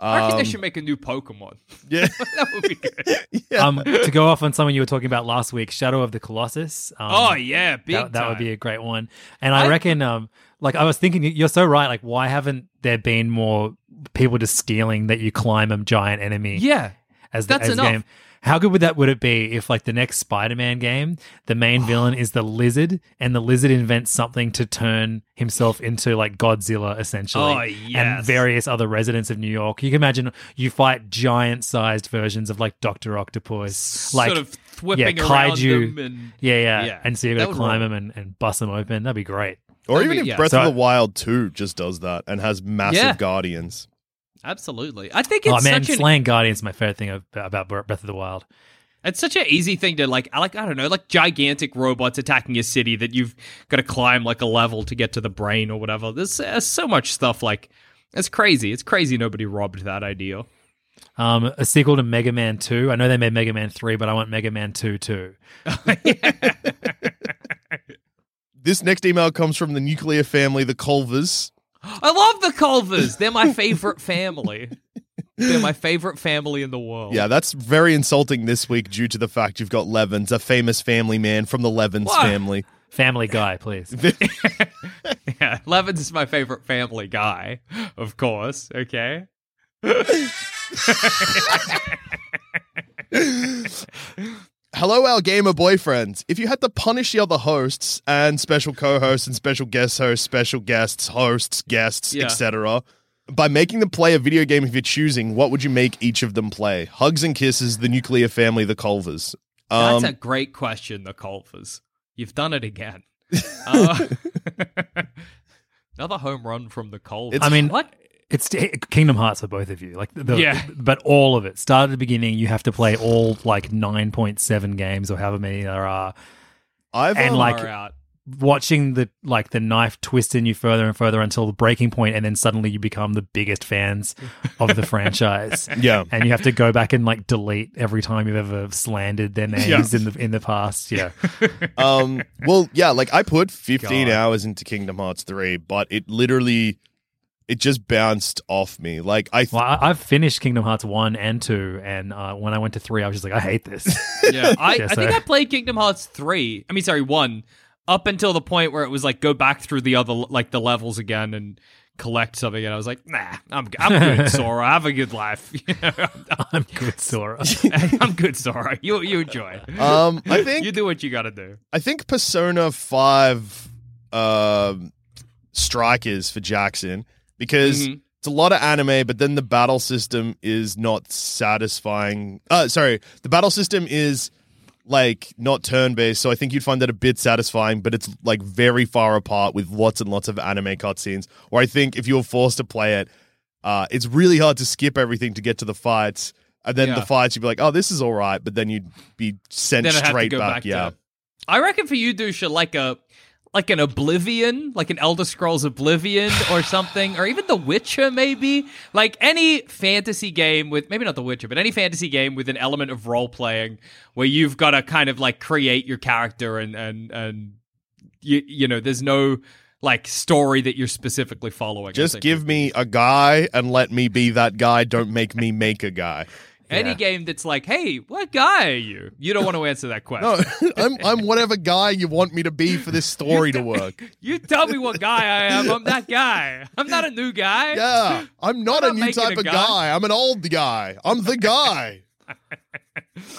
I think Um, they should make a new Pokemon. Yeah, that would be good. yeah. Um, to go off on something you were talking about last week, Shadow of the Colossus. Um, oh yeah, big that, that would be a great one. And I, I- reckon, um, like I was thinking, you're so right. Like, why haven't there been more people just stealing that you climb a giant enemy? yeah. as the, That's as enough. game. How good would that would it be if like the next Spider-Man game, the main oh. villain is the lizard and the lizard invents something to turn himself into like Godzilla essentially Oh, and various other residents of New York. You can imagine you fight giant-sized versions of like Dr. Octopus, like of whipping yeah, around kaiju. them and yeah, yeah, Yeah, And so you got that to climb roll. them and, and bust them open. That'd be great. Or That'd even be- if yeah. Breath So- of the Wild 2 just does that and has massive Yeah. guardians. Absolutely. I think it's oh man, such an slaying guardians my favorite thing about Breath of the Wild. It's such an easy thing to like, I like I don't know, like gigantic robots attacking a city that you've got to climb like a level to get to the brain or whatever. There's, there's so much stuff like it's crazy. It's crazy nobody robbed that idea. Um, a sequel to Mega Man 2. I know they made Mega Man 3, but I want Mega Man 2 too. This next email comes from the nuclear family, the Culvers. I love the Culvers. They're my favorite family. They're my favorite family in the world. Yeah, that's very insulting this week due to the fact you've got Levins, a famous family man from the Levins What? family. Family Guy, please. yeah. Levins is my favorite family guy, of course. Okay. Hello, our gamer boyfriends. If you had to punish the other hosts and special co-hosts and special guest hosts, special guests, hosts, guests, Yeah. etc., by making them play a video game if you're choosing, what would you make each of them play? Hugs and kisses, the nuclear family, the Culvers. That's Um, a great question, the Culvers. You've done it again. Uh, another home run from the Culvers. I mean, what? It's Kingdom Hearts for both of you. Like, the, Yeah. but all of it. Start at the beginning. You have to play all like nine point seven games or however many there are. I've and um, like out. watching the like the knife twist in you further and further until the breaking point, and then suddenly you become the biggest fans of the franchise. Yeah. and you have to go back and like delete every time you've ever slandered their names Yeah. in the in the past. Yeah, um well yeah like i put 15 God. hours into kingdom hearts 3 but it literally it just bounced off me like i th- well, I, I've finished Kingdom Hearts one and two, and uh, when I went to three, I was just like, I hate this. Yeah, I, Yeah, I think I played Kingdom Hearts 3. I mean, sorry, 1. Up until the point where it was like, go back through the other, like, the levels again and collect something. And I was like, nah, I'm, I'm good, Sora. I have a good life. You know, I'm good, Sora. I'm good, Sora. You, you enjoy um i think you do what you got to do. i think persona 5 um strikers for jackson because Mhm. it's a lot of anime but then the battle system is not satisfying uh sorry the battle system is like not turn based, so I think you'd find that a bit satisfying, but it's like very far apart with lots and lots of anime cutscenes. Or I think if you were forced to play it, uh, it's really hard to skip everything to get to the fights. And then the fights, you'd be like, oh, this is all right, but then you'd be sent Then I have to straight back. back yeah. to- I reckon for you, Duscher, like a like an Oblivion, like an Elder Scrolls Oblivion or something, or even The Witcher, maybe. Like any fantasy game with maybe not The Witcher, but any fantasy game with an element of role playing where you've got to kind of like create your character and and and you you know, there's no like story that you're specifically following. Just give me a guy and let me be that guy. Don't make me make a guy. Any game that's like, hey, what guy are you? You don't want to answer that question. No, I'm I'm whatever guy you want me to be for this story to work. You tell me what guy I am. I'm that guy. I'm not a new guy. Yeah, I'm not I'm a not new type a of guy. guy. I'm an old guy. I'm the guy.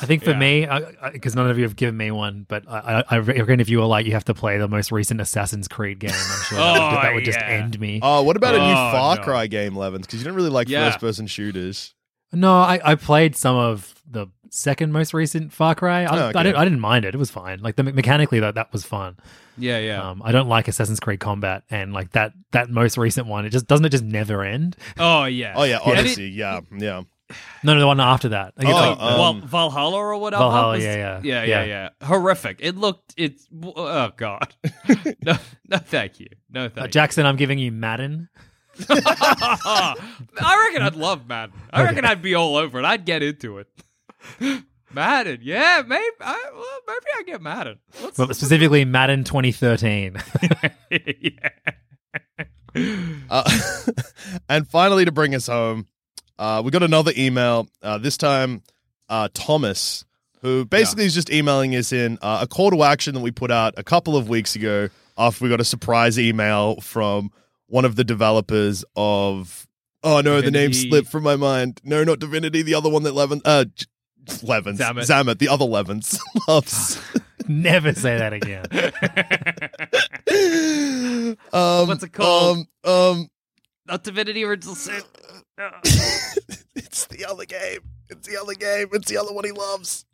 I think for me, because none of you have given me one, but I, I, I reckon if you were like, you have to play the most recent Assassin's Creed game. I'm sure that, would, Oh, that would just end me. Oh, what about a new Oh, Far no. Cry game, Levins? Because you don't really like Yeah. first-person shooters. No, I, I played some of the second most recent Far Cry. I, Oh, okay. I, didn't, I didn't mind it. It was fine. Like the mechanically, that that was fun. Yeah, yeah. Um, I don't like Assassin's Creed combat, and like that that most recent one, it just doesn't it just never end. oh yeah. Oh yeah, And it- Odyssey. Yeah, yeah. No, no, the one after that. I think it's Oh, like, um, Val- Valhalla or whatever. Valhalla, was- yeah, yeah. yeah, yeah, Yeah. yeah. Horrific. It looked. It's. Oh god. no, no, thank you. No, uh, thank Jackson, I'm giving you Madden. You. I reckon I'd love Madden. I reckon I'd be all over it. I'd get into it. Madden, yeah, maybe. I, well, maybe I get Madden. Let's, But specifically Madden 2013. yeah. Uh, and finally, to bring us home, uh, we got another email. Uh, this time, uh, Thomas, who basically is just emailing us in uh, a call to action that we put out a couple of weeks ago after we got a surprise email from one of the developers of Oh no, the name slipped from my mind. No, not Divinity. The other one that Levin, uh, J- Levins, Zamet. Zamet, the other Levins loves. Never say that again. um, What's it called? Um, um, Not Divinity Original Sin. it's the other game. It's the other game. It's the other one he loves.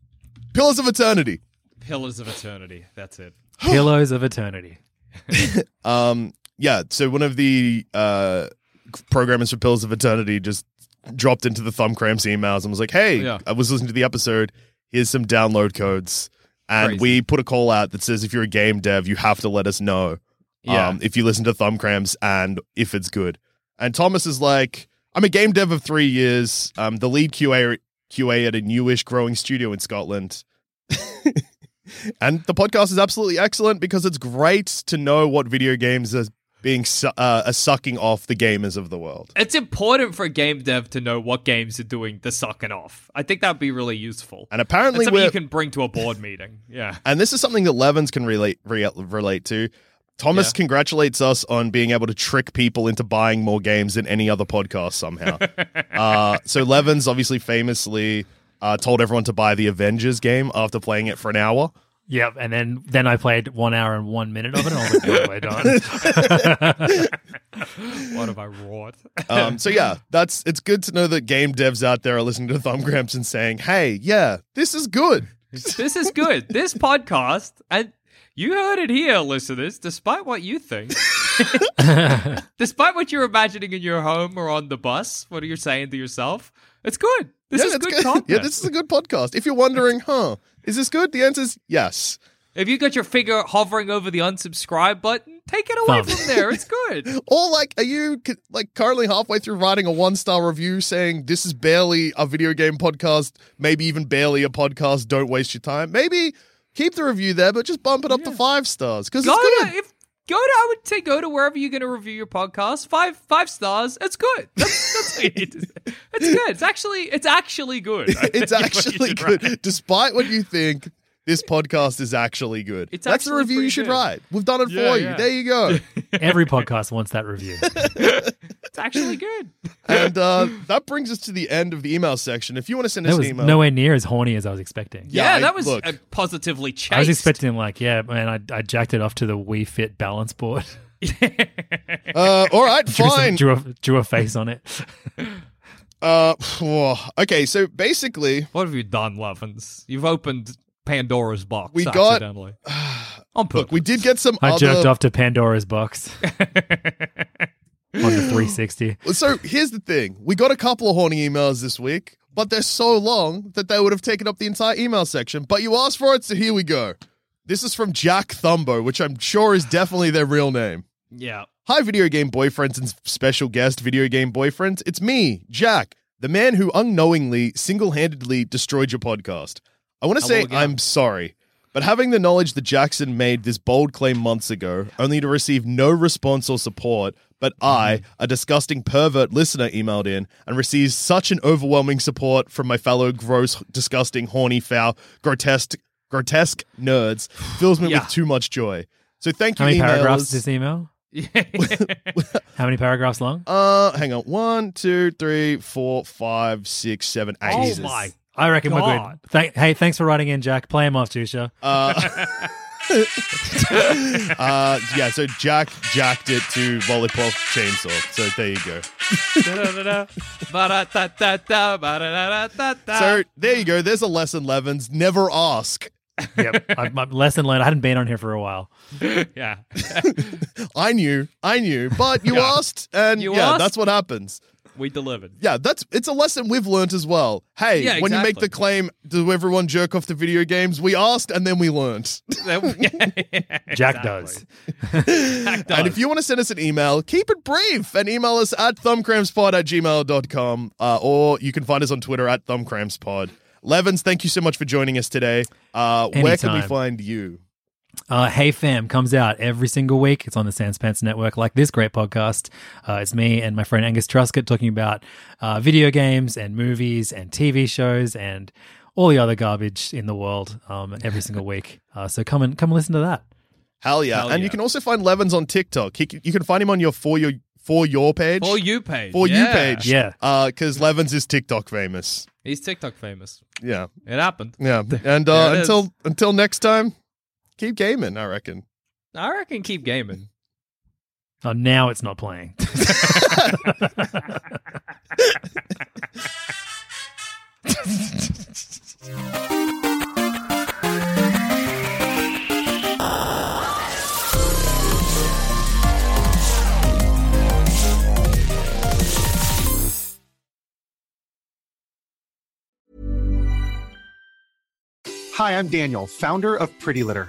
Pillars of Eternity. Pillars of Eternity. That's it. Pillows of Eternity. Um, yeah. So one of the uh programmers for Pillars of Eternity just dropped into the Thumb Cramps emails and was like, "Hey, Yeah. I was listening to the episode. Here's some download codes." And Crazy. we put a call out that says if you're a game dev, you have to let us know Yeah. um, if you listen to Thumb Cramps and if it's good. And Thomas is like, I'm a game dev of three years. Um, the lead QA QA at a newish growing studio in Scotland. and the podcast is absolutely excellent because it's great to know what video games are being su- uh, are sucking off the gamers of the world. It's important for a game dev to know what games are doing the sucking off. I think that'd be really useful. And apparently That's something you can bring to a board meeting. Yeah. and this is something that Levins can relate re- relate to. Thomas Yeah. congratulates us on being able to trick people into buying more games than any other podcast somehow. uh, so Levins obviously famously uh, told everyone to buy the Avengers game after playing it for an hour. Yep, and then then I played one hour and one minute of it, and I was like, "What have I done?" What have I wrought? Um, so yeah, that's it's good to know that game devs out there are listening to Thumb Cramps and saying, "Hey, yeah, this is good." this is good. This podcast, and you heard it here, listeners, despite what you think, despite what you're imagining in your home or on the bus, what are you saying to yourself? It's good. This yeah, is that's good. Yeah, this is a good podcast. If you're wondering, huh, is this good? The answer is yes. If you got your finger hovering over the unsubscribe button, take it away Thumb. from there. It's good. Or like, are you like currently halfway through writing a one star review saying this is barely a video game podcast, maybe even barely a podcast? Don't waste your time. Maybe keep the review there, but just bump it up to five stars because it's good. to if go to I would say go to wherever you're going to review your podcast. Five five stars. It's good. That's, that's what you need to say. It's good. It's actually it's actually good. It's think is what you actually good, despite what you think. This podcast is actually good. It's That's the actually review you pretty should good. write. We've done it Yeah, for you. yeah. There you go. Every podcast wants that review. It's actually good. and uh, that brings us to the end of the email section. If you want to send us That an email, nowhere near as horny as I was expecting. Yeah, Yeah, I- that was look. uh, positively chaste. I was expecting like, yeah, man, I, I jacked it off to the Wii Fit balance board. uh, all right, drew, some- fine. drew, a, drew a face on it. Uh, okay, so basically, What have you done, Levins? You've opened Pandora's box We got- accidentally. On purpose. look, we did get some I other. jerked off to Pandora's box on the 360. So here's the thing: we got a couple of horny emails this week, but they're so long that they would have taken up the entire email section. But you asked for it, so here we go. This is from Jack Thumbo, which I'm sure is definitely their real name. Yeah. Hi, video game boyfriends and special guest video game boyfriends. It's me, Jack, the man who unknowingly, single handedly destroyed your podcast. I want to say I'm sorry, but having the knowledge that Jackson made this bold claim months ago, only to receive no response or support, but I, a disgusting pervert listener, emailed in and received such an overwhelming support from my fellow gross, disgusting, horny, foul, grotesque, grotesque nerds, fills me Yeah. with too much joy. So thank you, How many paragraphs emailers. is this email? How many paragraphs long? Uh, hang on. One, two, three, four, five, six, seven, eight. Oh Jesus. my. I reckon we're God. good. Thank, hey, thanks for writing in, Jack. Play him off, Duscher. Uh, uh, yeah. So Jack jacked it to Lollipop Chainsaw. So there you go. So there you go. There's a lesson, Levins. Never ask. yep. I, my lesson learned. I hadn't been on here for a while. yeah. I knew, I knew, but you Yeah. asked, and You yeah, asked? that's what happens. We delivered. Yeah, that's it's a lesson we've learned as well. Hey, Yeah, when you make the claim, do everyone jerk off to video games? We asked, and then we learned. Jack does. Jack does. And if you want to send us an email, keep it brief and email us at thumbcrampspod at gmail.com uh, or you can find us on Twitter at thumbcrampspod. Levins, thank you so much for joining us today. Uh, where can we find you? Uh, hey Fam comes out every single week. It's on the Sans Pants Network, like this great podcast. Uh, it's me and my friend Angus Truscott talking about uh, video games and movies and TV shows and all the other garbage in the world um, every single week. Uh, so come and come and listen to that. Hell yeah. Hell and you can also find Levins on TikTok. He, you can find him on your For Your for your page. For you page. For you page. Yeah. Because Levins is TikTok famous. He's TikTok famous. Yeah. It happened. Yeah. And uh, it is. until until next time, keep gaming, I reckon. I reckon keep gaming. Oh, now it's not playing. Hi, I'm Daniel, founder of Pretty Litter.